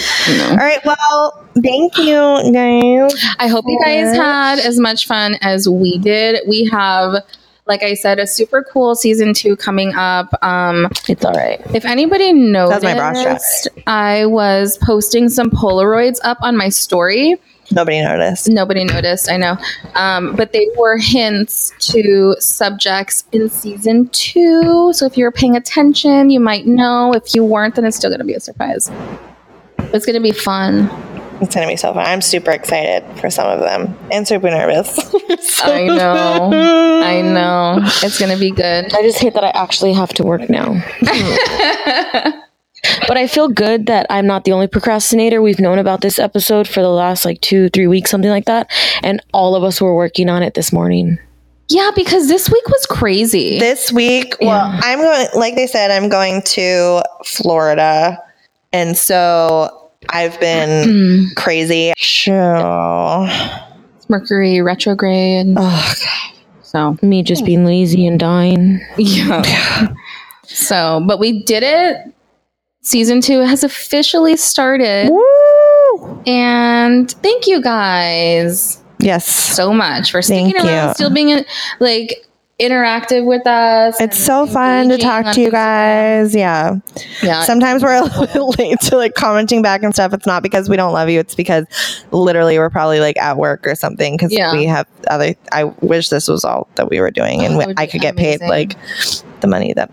All right. Well, thank you, guys. I hope you guys had as much fun as we did. We have, like I said, a super cool season two coming up. Um, It's all right. if anybody noticed, my bra strap. I was posting some Polaroids up on my story. Nobody noticed. Nobody noticed, I know. Um, but they were hints to subjects in season two. So if you're paying attention, you might know. If you weren't, then it's still going to be a surprise. It's gonna be fun. It's gonna be so fun. I'm super excited for some of them and super nervous. I know. I know. It's gonna be good. I just hate that I actually have to work now. but I feel good that I'm not the only procrastinator. We've known about this episode for the last like two, three weeks, something like that. And all of us were working on it this morning. Yeah, because this week was crazy. this week, well, I'm going. Like they said, I'm going to Florida, and so I've been mm. crazy. Sure. Mercury retrograde. Oh, So Me just being lazy and dying. yeah. so, but we did it. Season two has officially started, Woo! and thank you guys Yes. so much for sticking Thank around, you. still being like interactive with us. It's so fun to talk to you guys. Yeah. Yeah, Sometimes we're a little bit late to like commenting back and stuff. It's not because we don't love you. It's because literally we're probably like at work or something because Yeah. we have other. I wish this was all that we were doing and Oh, I could get paid like the money that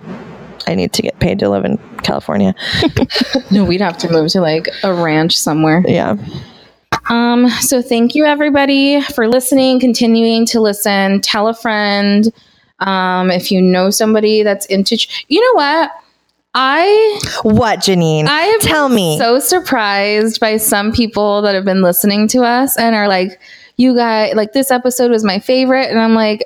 I need to get paid to live in California. no, we'd have to move to like a ranch somewhere. Yeah. Um, so thank you everybody for listening, continuing to listen. Tell a friend. Um, if you know somebody that's into, ch- you know what? I What, Janine? I have Tell me. so surprised by some people that have been listening to us and are like, you guys, like this episode was my favorite, and I'm like,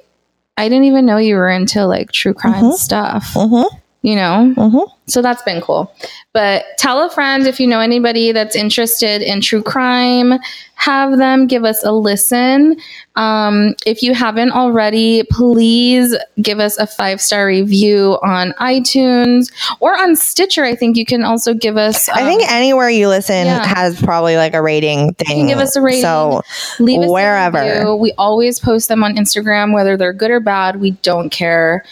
I didn't even know you were into like true crime stuff. Mhm. You know, Mhm. so that's been cool. But tell a friend if you know anybody that's interested in true crime, have them give us a listen. Um, if you haven't already, please give us a five star review on iTunes or on Stitcher. I think you can also give us. I think um, anywhere you listen yeah. has probably like a rating thing. You can give us a rating. So leave us a wherever. review. We always post them on Instagram, whether they're good or bad. We don't care.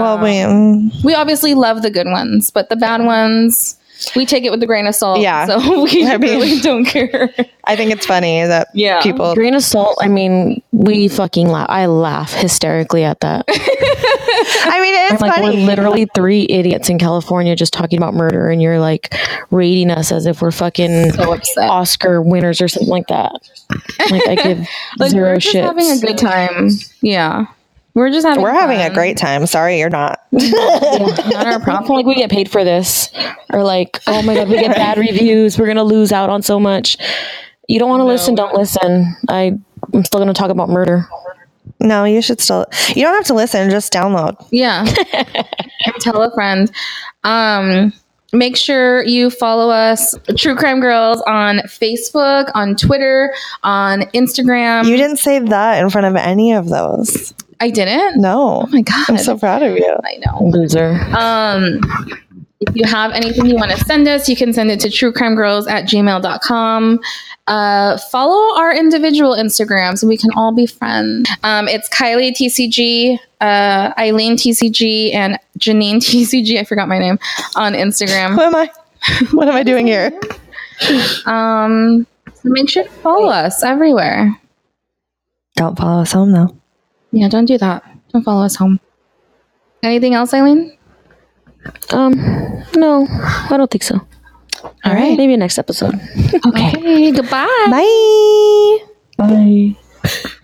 Well, Um, we mm, we obviously love the good ones, but the bad ones, we take it with a grain of salt. Yeah. So we I mean- really don't care. I think it's funny that Yeah. people. Grain of salt, I mean, we fucking laugh. I laugh hysterically at that. I mean, it's like, funny. we're literally three idiots in California just talking about murder, and you're like rating us as if we're fucking So. Oscar winners or something like that. Like, I give Like, zero we're just shits. having a good time. Yeah. We're just having We're having a great time. Sorry, you're not. not our problem. like we get paid for this, or like, oh my god, we get bad reviews. We're gonna lose out on so much. You don't want to listen? Don't listen. I I'm still gonna talk about murder. No, you should still. You don't have to listen. Just download. Yeah. And Tell a friend. Um, make sure you follow us, True Crime Girls, on Facebook, on Twitter, on Instagram. You didn't say that in front of any of those. I didn't. No. Oh my god. I'm so proud of you. I know. Loser. Um, if you have anything you want to send us, you can send it to truecrimegirls at gmail.com. Uh, follow our individual Instagrams so we can all be friends. Um, it's Kylie TCG, uh, Eileen TCG, and Janine TCG. I forgot my name on Instagram. Who am I? What am I doing here? Um, make sure to follow us everywhere. Don't follow us home though. Yeah, don't do that. Don't follow us home. Anything else, Eileen? Um, no, I don't think so. All right. Maybe next episode. Okay. Goodbye. Bye. Bye.